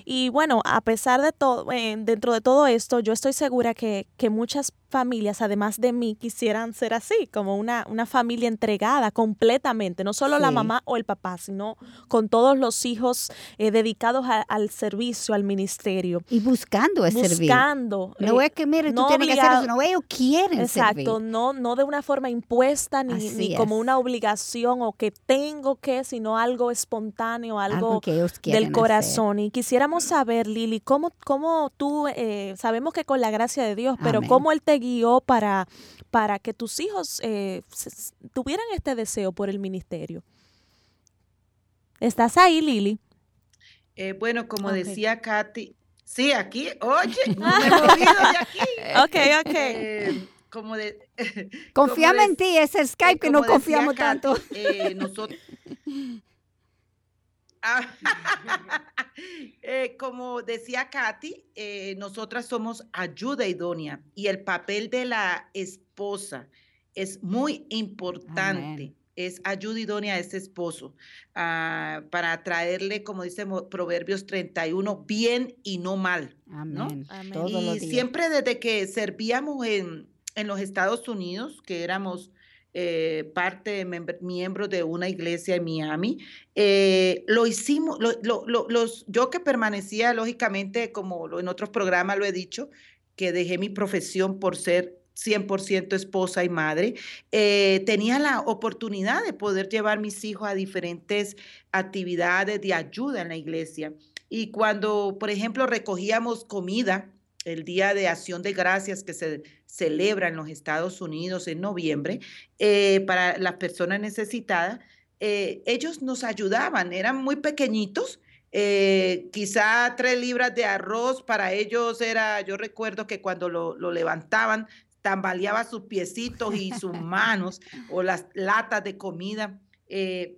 Y bueno, a pesar de todo, eh, dentro de todo esto, yo estoy segura que, que muchas familias, además de mí, quisieran ser así, como una, una familia entregada completamente, no solo la mamá o el papá, sino con todos los hijos eh, dedicados al servicio, al ministerio. Y buscando ese servicio. Buscando. No es que, mire, tú tienes que hacer eso, no, ellos quieren Exacto, no, no de una forma impuesta ni, ni como una obligación o que tengo que, sino algo espontáneo, algo, del corazón. Y quisiéramos saber, Lili, cómo, cómo tú, eh, sabemos que con la gracia de Dios, pero cómo Él te guió para, para que tus hijos eh, tuvieran este deseo por el ministerio. ¿Estás ahí, Lili? Eh, bueno, como decía Katy, sí, aquí, oye, [LAUGHS] no me he movido de aquí. Ok, ok. Eh, como de, [LAUGHS] confiamos en ti, ese Skype que no confiamos tanto. nosotros, [LAUGHS] Ah, [LAUGHS] eh, como decía Katy, eh, nosotras somos ayuda idónea y el papel de la esposa es muy importante. Es ayuda idónea a ese esposo ah, para traerle, como dice Proverbios 31, bien y no mal. Amén. Y siempre desde que servíamos en, en los Estados Unidos, que éramos eh, parte de miembros de una iglesia en Miami. Eh, lo hicimos, los, yo que permanecía lógicamente, como en otros programas lo he dicho, que dejé mi profesión por ser 100% esposa y madre, eh, tenía la oportunidad de poder llevar mis hijos a diferentes actividades de ayuda en la iglesia. Y cuando, por ejemplo, recogíamos comida, el Día de Acción de Gracias que se celebra en los Estados Unidos en noviembre eh, para las personas necesitadas, eh, ellos nos ayudaban, eran muy pequeñitos, eh, quizá tres libras de arroz para ellos era, yo recuerdo que cuando lo, lo levantaban, tambaleaba sus piecitos y sus [LAUGHS] manos o las latas de comida,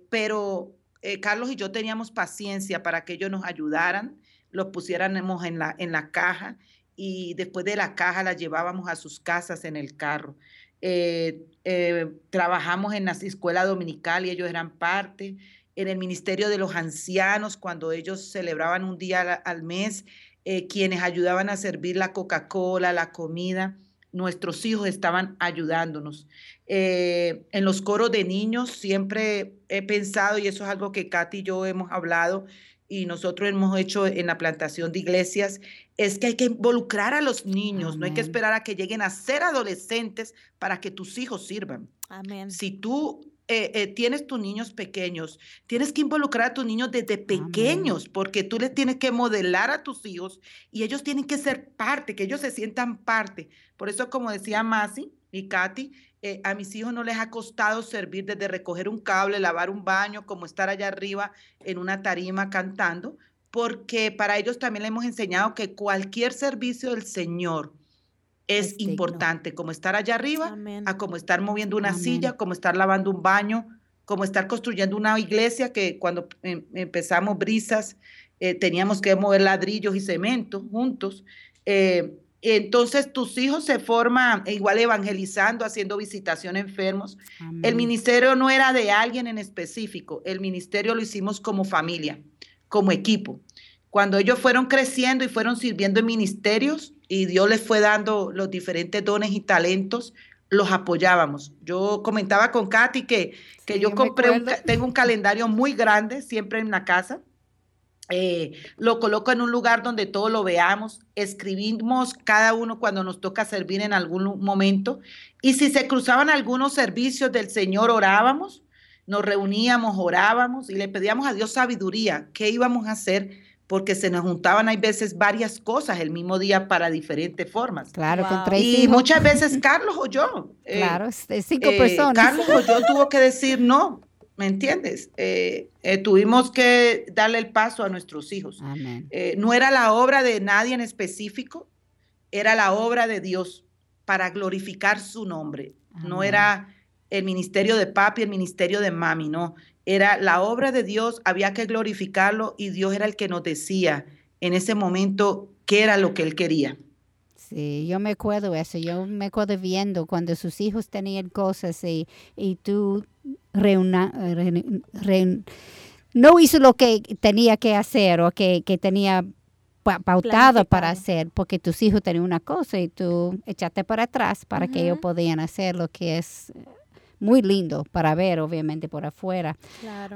pero Carlos y yo teníamos paciencia para que ellos nos ayudaran los pusiéramos en la, en la caja y después de la caja la llevábamos a sus casas en el carro. Eh, eh, trabajamos en la escuela dominical y ellos eran parte, en el Ministerio de los Ancianos, cuando ellos celebraban un día al, mes, eh, quienes ayudaban a servir la Coca-Cola, la comida, nuestros hijos estaban ayudándonos. en los coros de niños siempre he pensado, y eso es algo que Katy y yo hemos hablado, y nosotros hemos hecho en la plantación de iglesias, es que hay que involucrar a los niños, no hay que esperar a que lleguen a ser adolescentes para que tus hijos sirvan. Amén. Si tú eh, eh, tienes tus niños pequeños, tienes que involucrar a tus niños desde pequeños, porque tú les tienes que modelar a tus hijos y ellos tienen que ser parte, que ellos se sientan parte. Por eso, como decía Masi y Katy, eh, a mis hijos no les ha costado servir desde recoger un cable, lavar un baño, como estar allá arriba en una tarima cantando, porque para ellos también le hemos enseñado que cualquier servicio del Señor es, importante, como estar allá arriba, a como estar moviendo una silla, como estar lavando un baño, como estar construyendo una iglesia, que cuando em, empezamos brisas eh, teníamos que mover ladrillos y cemento juntos. Eh, entonces tus hijos se forman igual evangelizando, haciendo visitación a enfermos. El ministerio no era de alguien en específico, el ministerio lo hicimos como familia, como equipo. Cuando ellos fueron creciendo y fueron sirviendo en ministerios y Dios les fue dando los diferentes dones y talentos, los apoyábamos. Yo comentaba con Katy que, que yo compré, tengo un calendario muy grande siempre en la casa eh, lo coloco en un lugar donde todos lo veamos, escribimos cada uno cuando nos toca servir en algún momento y si se cruzaban algunos servicios del Señor orábamos, nos reuníamos, orábamos y le pedíamos a Dios sabiduría, qué íbamos a hacer porque se nos juntaban hay veces varias cosas el mismo día para diferentes formas. Claro, con tres Y muchas veces [LAUGHS] Carlos o yo. Eh, claro, cinco eh, personas. Carlos o yo tuvo que decir no, ¿Me entiendes? Eh, eh, tuvimos que darle el paso a nuestros hijos. Eh, no era la obra de nadie en específico, era la obra de Dios para glorificar su nombre. No era el ministerio de papi, el ministerio de mami, no. Era la obra de Dios, había que glorificarlo y Dios era el que nos decía en ese momento qué era lo que él quería. Sí, yo me acuerdo eso, yo me acuerdo viendo cuando sus hijos tenían cosas y, y tú reuna, no hizo lo que tenía que hacer o que, tenía pautado para hacer, porque tus hijos tenían una cosa y tú echaste para atrás para que ellos podían hacer lo que es muy lindo para ver, obviamente, por afuera.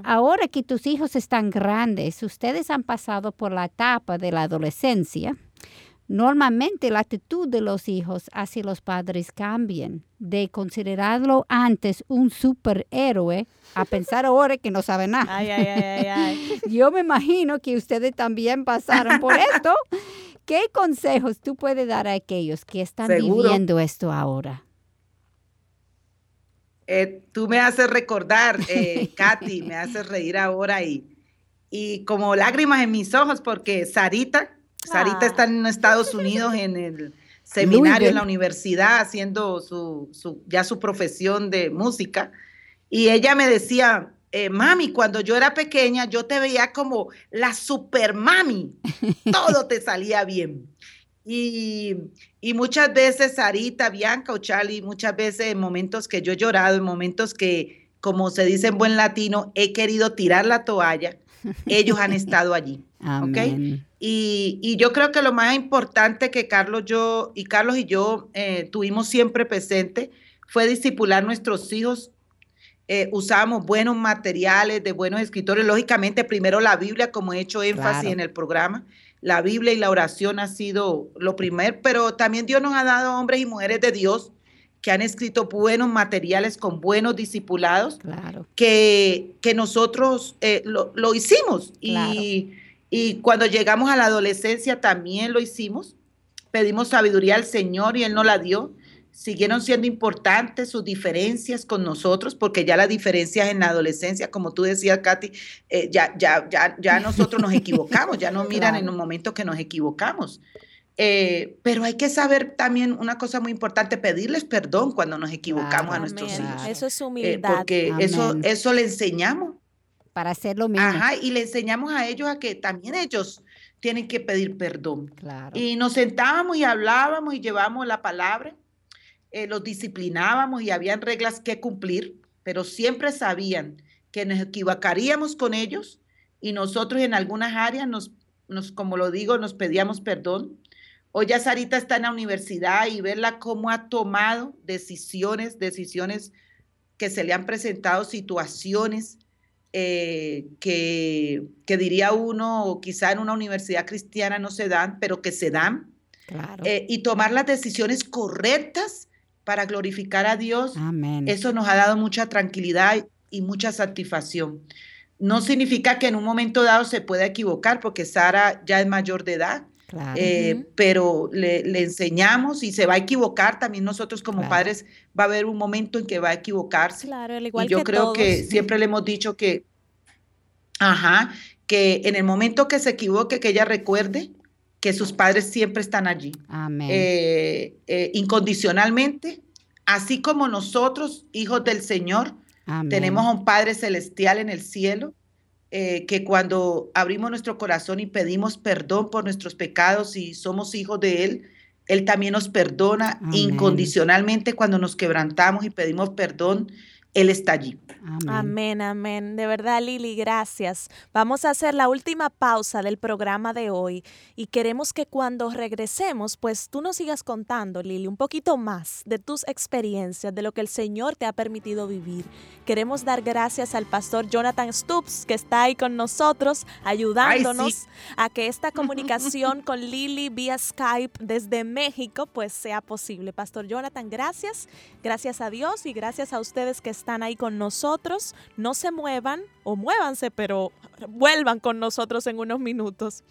Ahora que tus hijos están grandes, ustedes han pasado por la etapa de la adolescencia, Normalmente la actitud de los hijos hacia los padres cambian de considerarlo antes un superhéroe a pensar ahora que no sabe nada. Ay, ay, ay, [LAUGHS] Yo me imagino que ustedes también pasaron por [LAUGHS] esto. ¿Qué consejos tú puedes dar a aquellos que están viviendo esto ahora? Eh, tú me haces recordar, eh, [LAUGHS] Katy, me haces reír ahora y, y como lágrimas en mis ojos porque Sarita, Sarita está en Estados Unidos en el seminario en la universidad haciendo su, ya su profesión de música. Y ella me decía, eh, mami, cuando yo era pequeña, yo te veía como la super mami. Todo te [LAUGHS] salía bien. Y, y, muchas veces, Sarita, Bianca o Charlie, muchas veces en momentos que yo he llorado, en momentos que, como se dice en buen latino, he querido tirar la toalla, ellos han estado allí. Y, yo creo que lo más importante que Carlos, yo, y Carlos y yo eh, tuvimos siempre presente fue discipular nuestros hijos. Eh, usamos buenos materiales de buenos escritores. Lógicamente, primero la Biblia, como he hecho énfasis en el programa. La Biblia y la oración ha sido lo primero, pero también Dios nos ha dado hombres y mujeres de Dios que han escrito buenos materiales con buenos discipulados, claro. que, que nosotros eh, lo, lo, hicimos. Y y cuando llegamos a la adolescencia también lo hicimos. Pedimos sabiduría al Señor y Él nos la dio. Siguieron siendo importantes sus diferencias con nosotros, porque ya las diferencias en la adolescencia, como tú decías, Katy, eh, ya, ya, ya, ya nosotros nos [LAUGHS] equivocamos, ya no miran en un momento que nos equivocamos. Eh, pero hay que saber también una cosa muy importante, pedirles perdón cuando nos equivocamos a nuestros hijos. Eso es eh, humildad. porque eso, eso le enseñamos para hacer lo mismo. Ajá, y le enseñamos a ellos a que también ellos tienen que pedir perdón. Y nos sentábamos y hablábamos y llevábamos la palabra, eh, los disciplinábamos y habían reglas que cumplir, pero siempre sabían que nos equivocaríamos con ellos y nosotros en algunas áreas nos, nos como lo digo, nos pedíamos perdón. Hoy ya Sarita está en la universidad y verla cómo ha tomado decisiones, decisiones que se le han presentado, situaciones eh, que, diría uno, quizá en una universidad cristiana no se dan, pero que se dan. Eh, y tomar las decisiones correctas para glorificar a Dios. Eso nos ha dado mucha tranquilidad y mucha satisfacción. No significa que en un momento dado se pueda equivocar, porque Sara ya es mayor de edad, eh, pero le, enseñamos y se va a equivocar. También nosotros como padres va a haber un momento en que va a equivocarse. Claro, igual y yo creo que siempre le hemos dicho que, ajá, que en el momento que se equivoque, que ella recuerde que sus padres siempre están allí. Amén. Eh, eh, incondicionalmente, así como nosotros, hijos del Señor, tenemos a un Padre celestial en el cielo, eh, que cuando abrimos nuestro corazón y pedimos perdón por nuestros pecados y somos hijos de Él, Él también nos perdona incondicionalmente cuando nos quebrantamos y pedimos perdón él está allí. Amén. amén, De verdad, Lili, gracias. Vamos a hacer la última pausa del programa de hoy y queremos que cuando regresemos, pues tú nos sigas contando, Lili, un poquito más de tus experiencias, de lo que el Señor te ha permitido vivir. Queremos dar gracias al pastor Jonathan Stubbs, que está ahí con nosotros, ayudándonos a que esta comunicación con Lili vía Skype desde México, pues sea posible. Pastor Jonathan, gracias. Gracias a Dios y gracias a ustedes que están ahí con nosotros. No se muevan o muévanse, pero vuelvan con nosotros en unos minutos.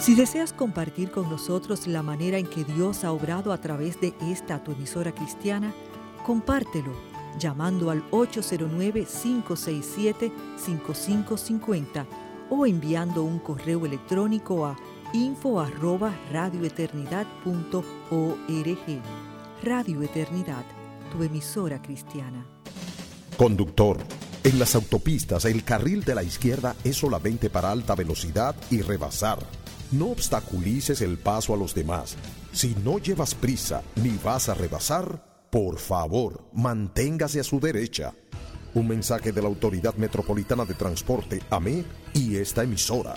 Si deseas compartir con nosotros la manera en que Dios ha obrado a través de esta tu emisora cristiana, compártelo llamando al 809-567-5550 o enviando un correo electrónico a info arroba radioeternidad.org. Radio Eternidad, tu emisora cristiana. Conductor, en las autopistas el carril de la izquierda es solamente para alta velocidad y rebasar. No obstaculices el paso a los demás. Si no llevas prisa ni vas a rebasar, por favor, manténgase a su derecha. Un mensaje de la Autoridad Metropolitana de Transporte, AME, y esta emisora.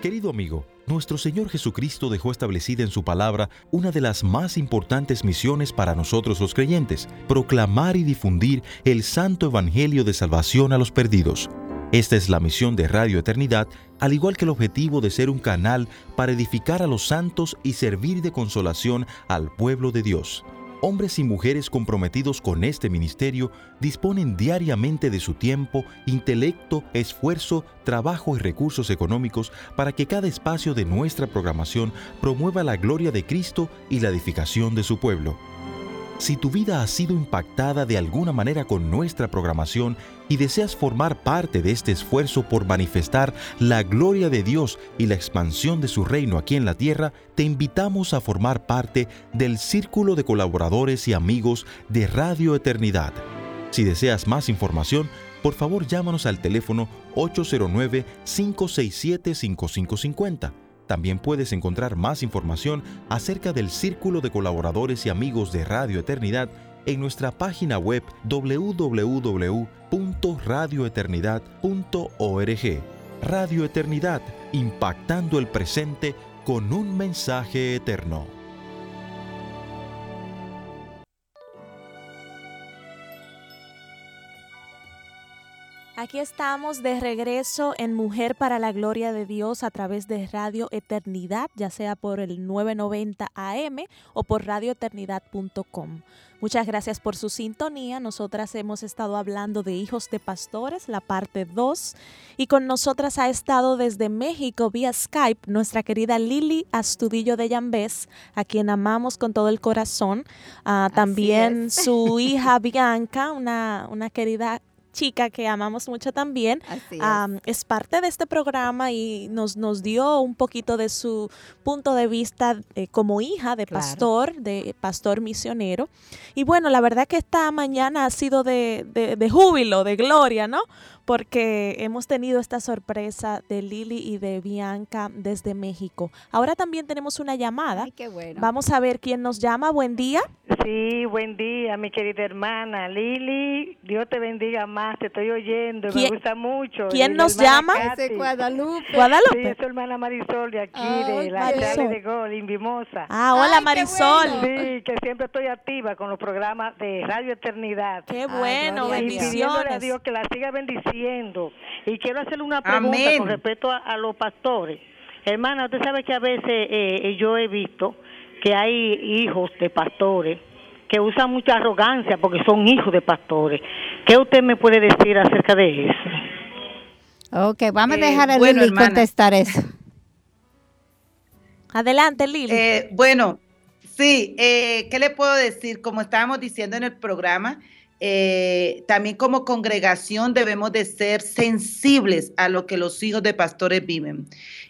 Querido amigo, nuestro Señor Jesucristo dejó establecida en su palabra una de las más importantes misiones para nosotros los creyentes, proclamar y difundir el santo evangelio de salvación a los perdidos. Esta es la misión de Radio Eternidad, al igual que el objetivo de ser un canal para edificar a los santos y servir de consolación al pueblo de Dios hombres y mujeres comprometidos con este ministerio disponen diariamente de su tiempo, intelecto, esfuerzo, trabajo y recursos económicos para que cada espacio de nuestra programación promueva la gloria de Cristo y la edificación de su pueblo. Si tu vida ha sido impactada de alguna manera con nuestra programación y deseas formar parte de este esfuerzo por manifestar la gloria de Dios y la expansión de su reino aquí en la tierra, te invitamos a formar parte del círculo de colaboradores y amigos de Radio Eternidad. Si deseas más información, por favor llámanos al teléfono 809-567-5550 también puedes encontrar más información acerca del Círculo de Colaboradores y Amigos de Radio Eternidad en nuestra página web www.radioeternidad.org. Radio Eternidad, impactando el presente con un mensaje eterno. Aquí estamos de regreso en Mujer para la Gloria de Dios a través de Radio Eternidad, ya sea por el 990 AM o por radioeternidad.com. Muchas gracias por su sintonía. Nosotras hemos estado hablando de hijos de pastores, la parte 2, y con nosotras ha estado desde México vía Skype nuestra querida Lili Astudillo de Yambés, a quien amamos con todo el corazón. Ah, también su [LAUGHS] hija Bianca, una, una querida chica que amamos mucho también, es. parte de este programa y nos, nos dio un poquito de su punto de vista eh, como hija de Claro. pastor, de pastor misionero. Y bueno, la verdad que esta mañana ha sido de, de- de júbilo, de gloria, ¿no? Porque hemos tenido esta sorpresa de Lili y de Bianca desde México. Ahora también tenemos una llamada. Ay, qué bueno. Vamos a ver quién nos llama. Buen día. Sí, buen día, mi querida hermana Lili. Dios te bendiga más, te estoy oyendo, ¿Quién- me gusta mucho. quién la nos llama? Katy. Ese Guadalupe. Sí, Guadalupe. es su hermana Marisol de aquí, Ah, de la Marisol. De Gol, Invimosa. Ah, hola Ay, Marisol. bueno. Sí, que siempre estoy activa con los programas de Radio Eternidad. Qué bueno, gloria a y a bendiciones. Dios que la siga bendiciendo. Y quiero hacerle una pregunta Amén. con respecto a, a los pastores. Hermana, usted sabe que a veces eh, yo he visto que hay hijos de pastores que usan mucha arrogancia porque son hijos de pastores. ¿Qué usted me puede decir acerca de eso? Ok, vamos a Eh, dejar a bueno, Lili hermana. contestar eso. [LAUGHS] Adelante, Lili. Eh, bueno, sí, eh, ¿qué le puedo decir? Como estábamos diciendo en el programa, eh, también como congregación debemos de ser sensibles a lo que los hijos de pastores viven.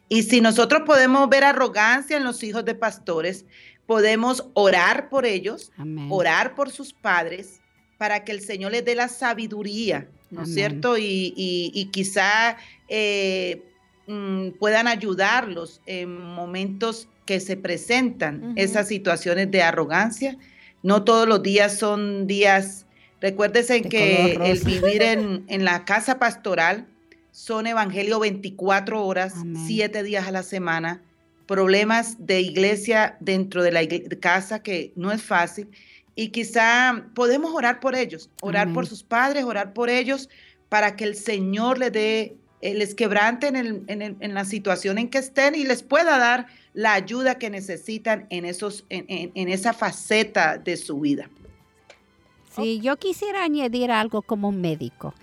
Y si nosotros podemos ver arrogancia en los hijos de pastores, podemos orar por ellos, Amén. orar por sus padres para que el Señor les dé la sabiduría, ¿no es cierto? Y, y- y quizá eh, mm, puedan ayudarlos en momentos que se presentan esas situaciones de arrogancia. No todos los días son días, recuérdese De que el vivir en, [LAUGHS] en la casa pastoral son evangelio 24 horas, Amén. 7 días a la semana, problemas de iglesia dentro de la casa que no es fácil y quizá podemos orar por ellos, orar por sus padres, orar por ellos para que el Señor les dé, eh, les quebrante en, el- en el- en la situación en que estén y les pueda dar la ayuda que necesitan en, esos, en, en- en esa faceta de su vida. Sí, yo quisiera añadir algo como médico.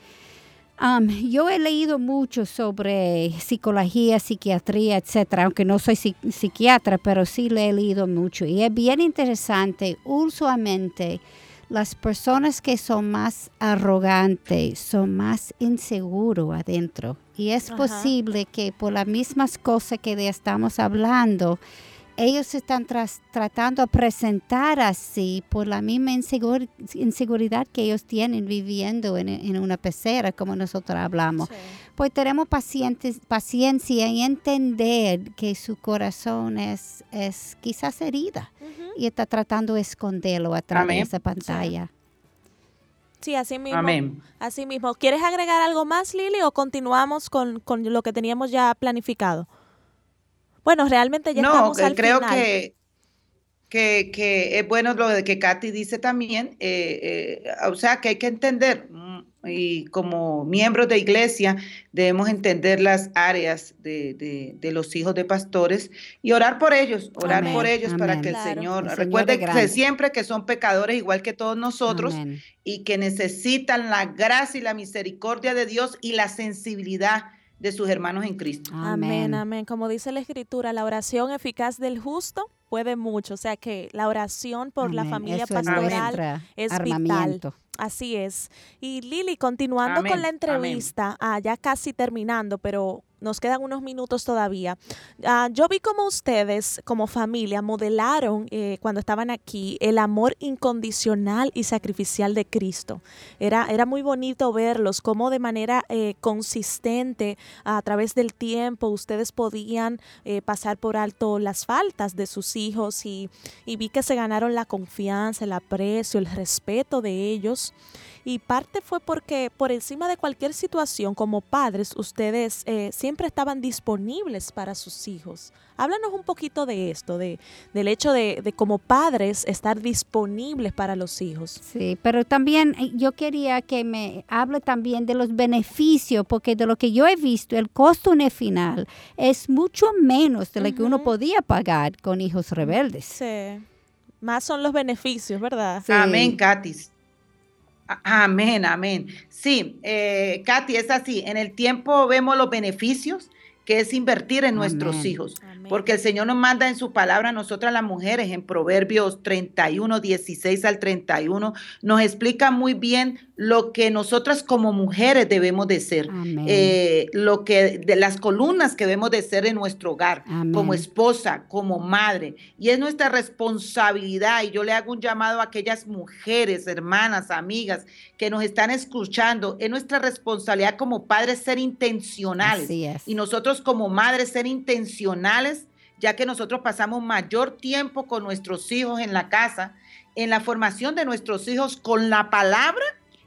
Am, yo he leído mucho sobre psicología, psiquiatría, etcétera, aunque no soy psi- psiquiatra, pero sí le he leído mucho. Y es bien interesante, usualmente las personas que son más arrogantes son más inseguros adentro. Y es posible que por las mismas cosas que de estamos hablando, ellos están tras- tratando de presentar así por la misma insegur- inseguridad que ellos tienen viviendo en, en una pecera, como nosotros hablamos. Sí. Pues tenemos pacientes, paciencia y entender que su corazón es, es quizás herida y está tratando de esconderlo a través de Amén. esa pantalla. Sí, así mismo. Amén. Así mismo. ¿Quieres agregar algo más, Lili, o continuamos con, con lo que teníamos ya planificado? Bueno, realmente ya no, estamos al creo final. que, que, que es bueno lo de que Katy dice también, eh, eh, o sea, que hay que entender, mm, y como miembros de iglesia debemos entender las áreas de, de- de los hijos de pastores y orar por ellos, orar Amén, por ellos para que el Claro. Señor, El Señor recuerde que siempre que son pecadores igual que todos nosotros Amén. y que necesitan la gracia y la misericordia de Dios y la sensibilidad de sus hermanos en Cristo. Amén, amén. Como dice la escritura, la oración eficaz del justo puede mucho. O sea que la oración por la familia Eso pastoral es vital. Así es. Y Lili, continuando con la entrevista, ah, ya casi terminando, pero nos quedan unos minutos todavía. Ah, yo vi como ustedes, como familia, modelaron eh, cuando estaban aquí el amor incondicional y sacrificial de Cristo. Era, era muy bonito verlos, cómo de manera eh, consistente a través del tiempo ustedes podían eh, pasar por alto las faltas de sus hijos y, y vi que se ganaron la confianza, el aprecio, el respeto de ellos. Y parte fue porque por encima de cualquier situación, como padres, ustedes eh, siempre estaban disponibles para sus hijos. Háblanos un poquito de esto, de, del hecho de, de como padres estar disponibles para los hijos. Sí, pero también eh, yo quería que me hable también de los beneficios, porque de lo que yo he visto, el costo en el final es mucho menos de lo que uno podía pagar con hijos rebeldes. Sí. Más son los beneficios, ¿verdad? Sí. Amén, Katis. Amén, amén. Sí, eh, Katy, es así. En el tiempo vemos los beneficios que es invertir en nuestros hijos. Amén. Porque el Señor nos manda en su palabra a nosotras las mujeres, en Proverbios 31, 16 al 31, nos explica muy bien lo que nosotras como mujeres debemos de ser, eh, lo que de las columnas que debemos de ser en nuestro hogar, Amén. como esposa, como madre. Y es nuestra responsabilidad, y yo le hago un llamado a aquellas mujeres, hermanas, amigas que nos están escuchando, es nuestra responsabilidad como padres ser intencionales. Así es. Y nosotros como madres ser intencionales, ya que nosotros pasamos mayor tiempo con nuestros hijos en la casa, en la formación de nuestros hijos con la palabra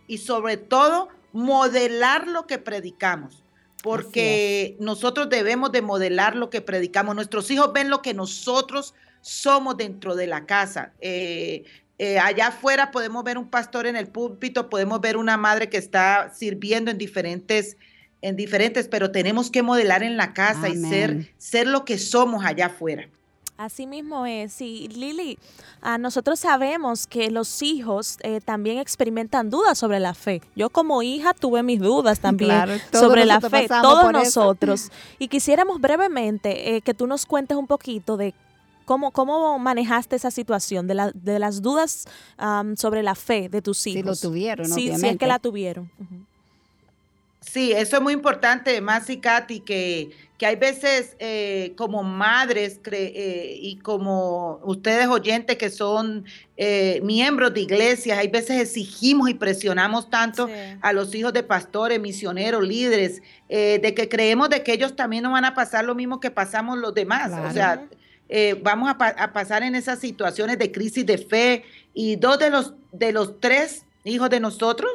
y sobre todo modelar lo que predicamos. Porque nosotros debemos de modelar lo que predicamos. Nuestros hijos ven lo que nosotros somos dentro de la casa. Eh, eh, allá afuera podemos ver un pastor en el púlpito, podemos ver una madre que está sirviendo en diferentes en diferentes, pero tenemos que modelar en la casa y ser, ser lo que somos allá afuera. Así mismo es. Y Lili, ah, nosotros sabemos que los hijos eh, también experimentan dudas sobre la fe. Yo como hija tuve mis dudas también Claro, sobre la fe, todos eso. nosotros. Y quisiéramos brevemente eh, que tú nos cuentes un poquito de cómo, cómo manejaste esa situación, de, la- de las dudas sobre la fe de tus Si hijos. lo tuvieron, Sí, si es obviamente. que la tuvieron. Sí, eso es muy importante, más y Katy, que, que hay veces eh, como madres eh, y como ustedes oyentes que son eh, miembros de iglesias, hay veces exigimos y presionamos tanto Sí. a los hijos de pastores, misioneros, líderes, eh, de que creemos de que ellos también no van a pasar lo mismo que pasamos los demás. Claro. O sea, eh, vamos a, pa- a pasar en esas situaciones de crisis de fe y dos de los, de los tres hijos de nosotros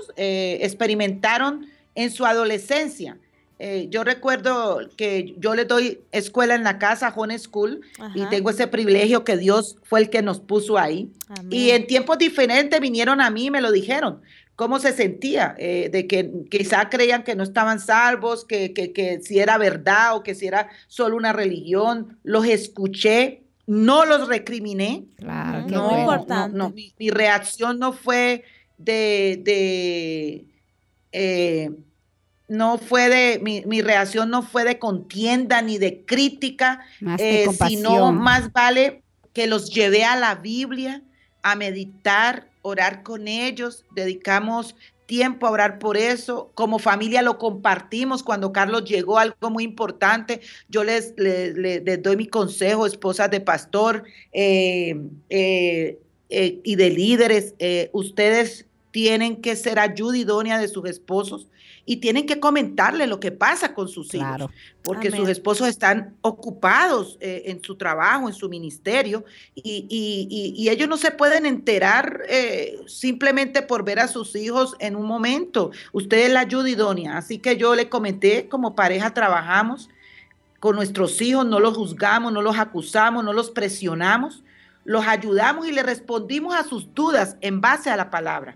experimentaron en su adolescencia. Eh, yo recuerdo que yo le doy escuela en la casa, Home School, y Ajá. tengo ese privilegio que Dios fue el que nos puso ahí. Y Amén. en tiempos diferentes vinieron a mí y me lo dijeron. ¿Cómo se sentía? Eh, de que quizá creían que no estaban salvos, que, que, que si era verdad o que si era solo una religión. Los escuché, no los recriminé. Claro, Ujú. qué No, importante. no, mi, mi reacción no fue de, de eh, no fue de, mi, mi reacción no fue de contienda ni de crítica, Más de eh, sino más vale que los llevé a la Biblia, a meditar, orar con ellos, dedicamos tiempo a orar por eso. Como familia lo compartimos cuando Carlos llegó, algo muy importante. Yo les, les, les- les doy mi consejo, esposas de pastor eh, y de líderes. ustedes tienen que ser ayuda idónea de sus esposos y tienen que comentarle lo que pasa con sus hijos porque Amén. sus esposos están ocupados eh, en su trabajo, en su ministerio, y, y- y- y ellos no se pueden enterar eh, simplemente por ver a sus hijos en un momento. Usted es la ayuda idónea, así que yo le comenté, como pareja trabajamos con nuestros hijos, no los juzgamos, no los acusamos, no los presionamos, los ayudamos y le respondimos a sus dudas en base a la palabra.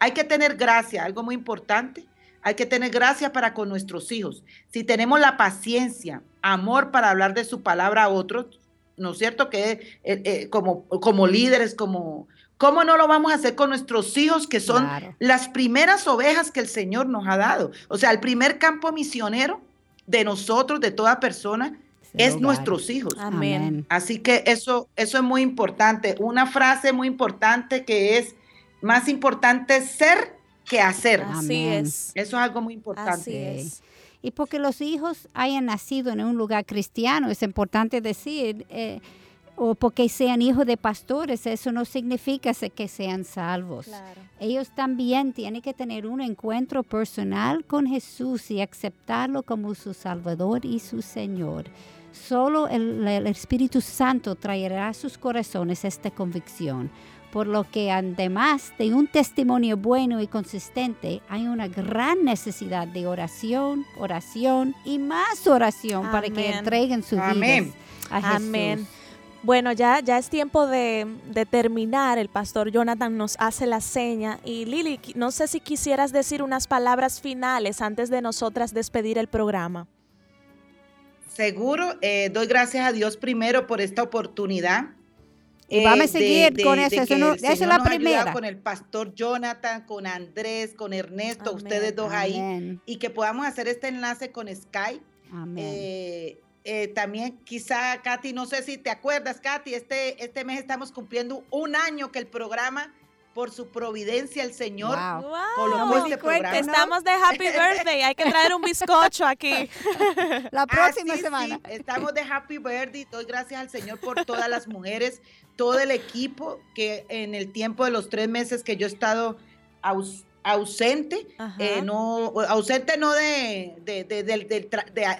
Hay que tener gracia, algo muy importante. Hay que tener gracia para con nuestros hijos. Si tenemos la paciencia, amor para hablar de su palabra a otros, ¿no es cierto? Que eh, eh, como, como líderes, como... ¿Cómo no lo vamos a hacer con nuestros hijos que son Claro. las primeras ovejas que el Señor nos ha dado? O sea, el primer campo misionero de nosotros, de toda persona, es hogar. nuestros hijos. Amén. Así que eso, eso es muy importante. Una frase muy importante que es más importante ser que hacer. Así Amén. es. Eso es algo muy importante. Así es. Y porque los hijos hayan nacido en un lugar cristiano, es importante decir, eh, o porque sean hijos de pastores, eso no significa que sean salvos. Claro. Ellos también tienen que tener un encuentro personal con Jesús y aceptarlo como su Salvador y su Señor. Solo el, el Espíritu Santo traerá a sus corazones esta convicción. Por lo que además de un testimonio bueno y consistente, hay una gran necesidad de oración, oración y más oración para que entreguen sus Amén. vidas a Jesús. Amén. Bueno, ya, ya es tiempo de, de terminar. El pastor Jonathan nos hace la seña. Y Lili, no sé si quisieras decir unas palabras finales antes de nosotras despedir el programa. Seguro, eh, doy gracias a Dios primero por esta oportunidad. Y vamos a eh, seguir con eso, eso que no- el esa es la primera. Con el pastor Jonathan, con Andrés, con Ernesto, Amén. ustedes dos ahí, Amén. y que podamos hacer este enlace con Sky. Amén. Eh, eh, también quizá, Katy, no sé si te acuerdas, Katy, este, este mes estamos cumpliendo un año que el programa, por su providencia, el Señor Wow. Wow. colocó este programa. Estamos de happy [LAUGHS] birthday. Hay que traer un bizcocho aquí. [LAUGHS] La próxima sí, semana. sí, estamos de Happy Birthday. Doy gracias al Señor por todas las mujeres, todo el equipo que en el tiempo de los tres meses que yo he estado aus- ausente, eh, no ausente no de, de, de- de-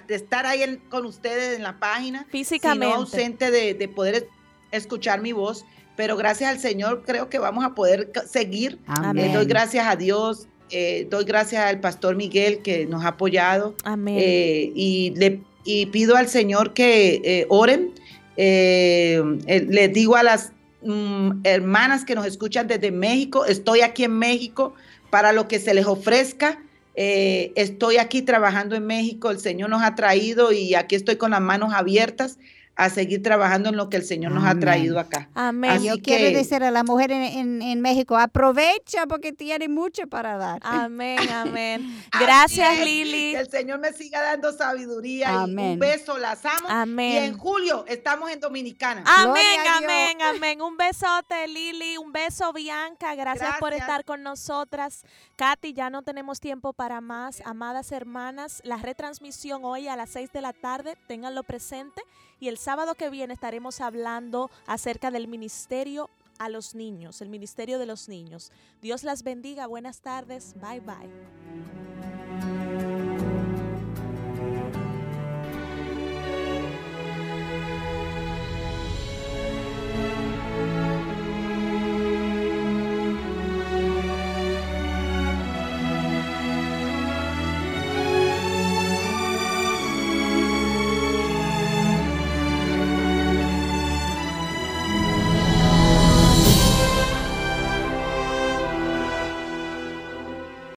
de estar ahí en- con ustedes en la página, Físicamente. sino ausente de, de poder es- escuchar mi voz. Pero gracias al Señor creo que vamos a poder seguir. Eh, Amén. doy gracias a Dios, eh, doy gracias al pastor Miguel que nos ha apoyado. Amén. Eh, y, le, y pido al Señor que eh, oren. Eh, eh, les digo a las mm, hermanas que nos escuchan desde México, estoy aquí en México para lo que se les ofrezca. Eh, estoy aquí trabajando en México, el Señor nos ha traído y aquí estoy con las manos abiertas a seguir trabajando en lo que el Señor nos ha traído acá. Amén. así Yo que- quiero decir a la mujer en, en- en México, aprovecha porque tiene mucho para dar. Amén, amén. [LAUGHS] Gracias, Lili. Que el Señor me siga dando sabiduría y Amén. un beso, las amo. Y Amén. en julio estamos en Dominicana. Amén, amén, amén. Un besote, Lili. Un beso, Bianca. Gracias, por estar con nosotras. Katy, ya no tenemos tiempo para más. Amadas hermanas, la retransmisión hoy a las 6 de la tarde, ténganlo presente. Y el sábado que viene estaremos hablando acerca del ministerio a los niños, el ministerio de los niños. Dios las bendiga. Buenas tardes. Bye, bye.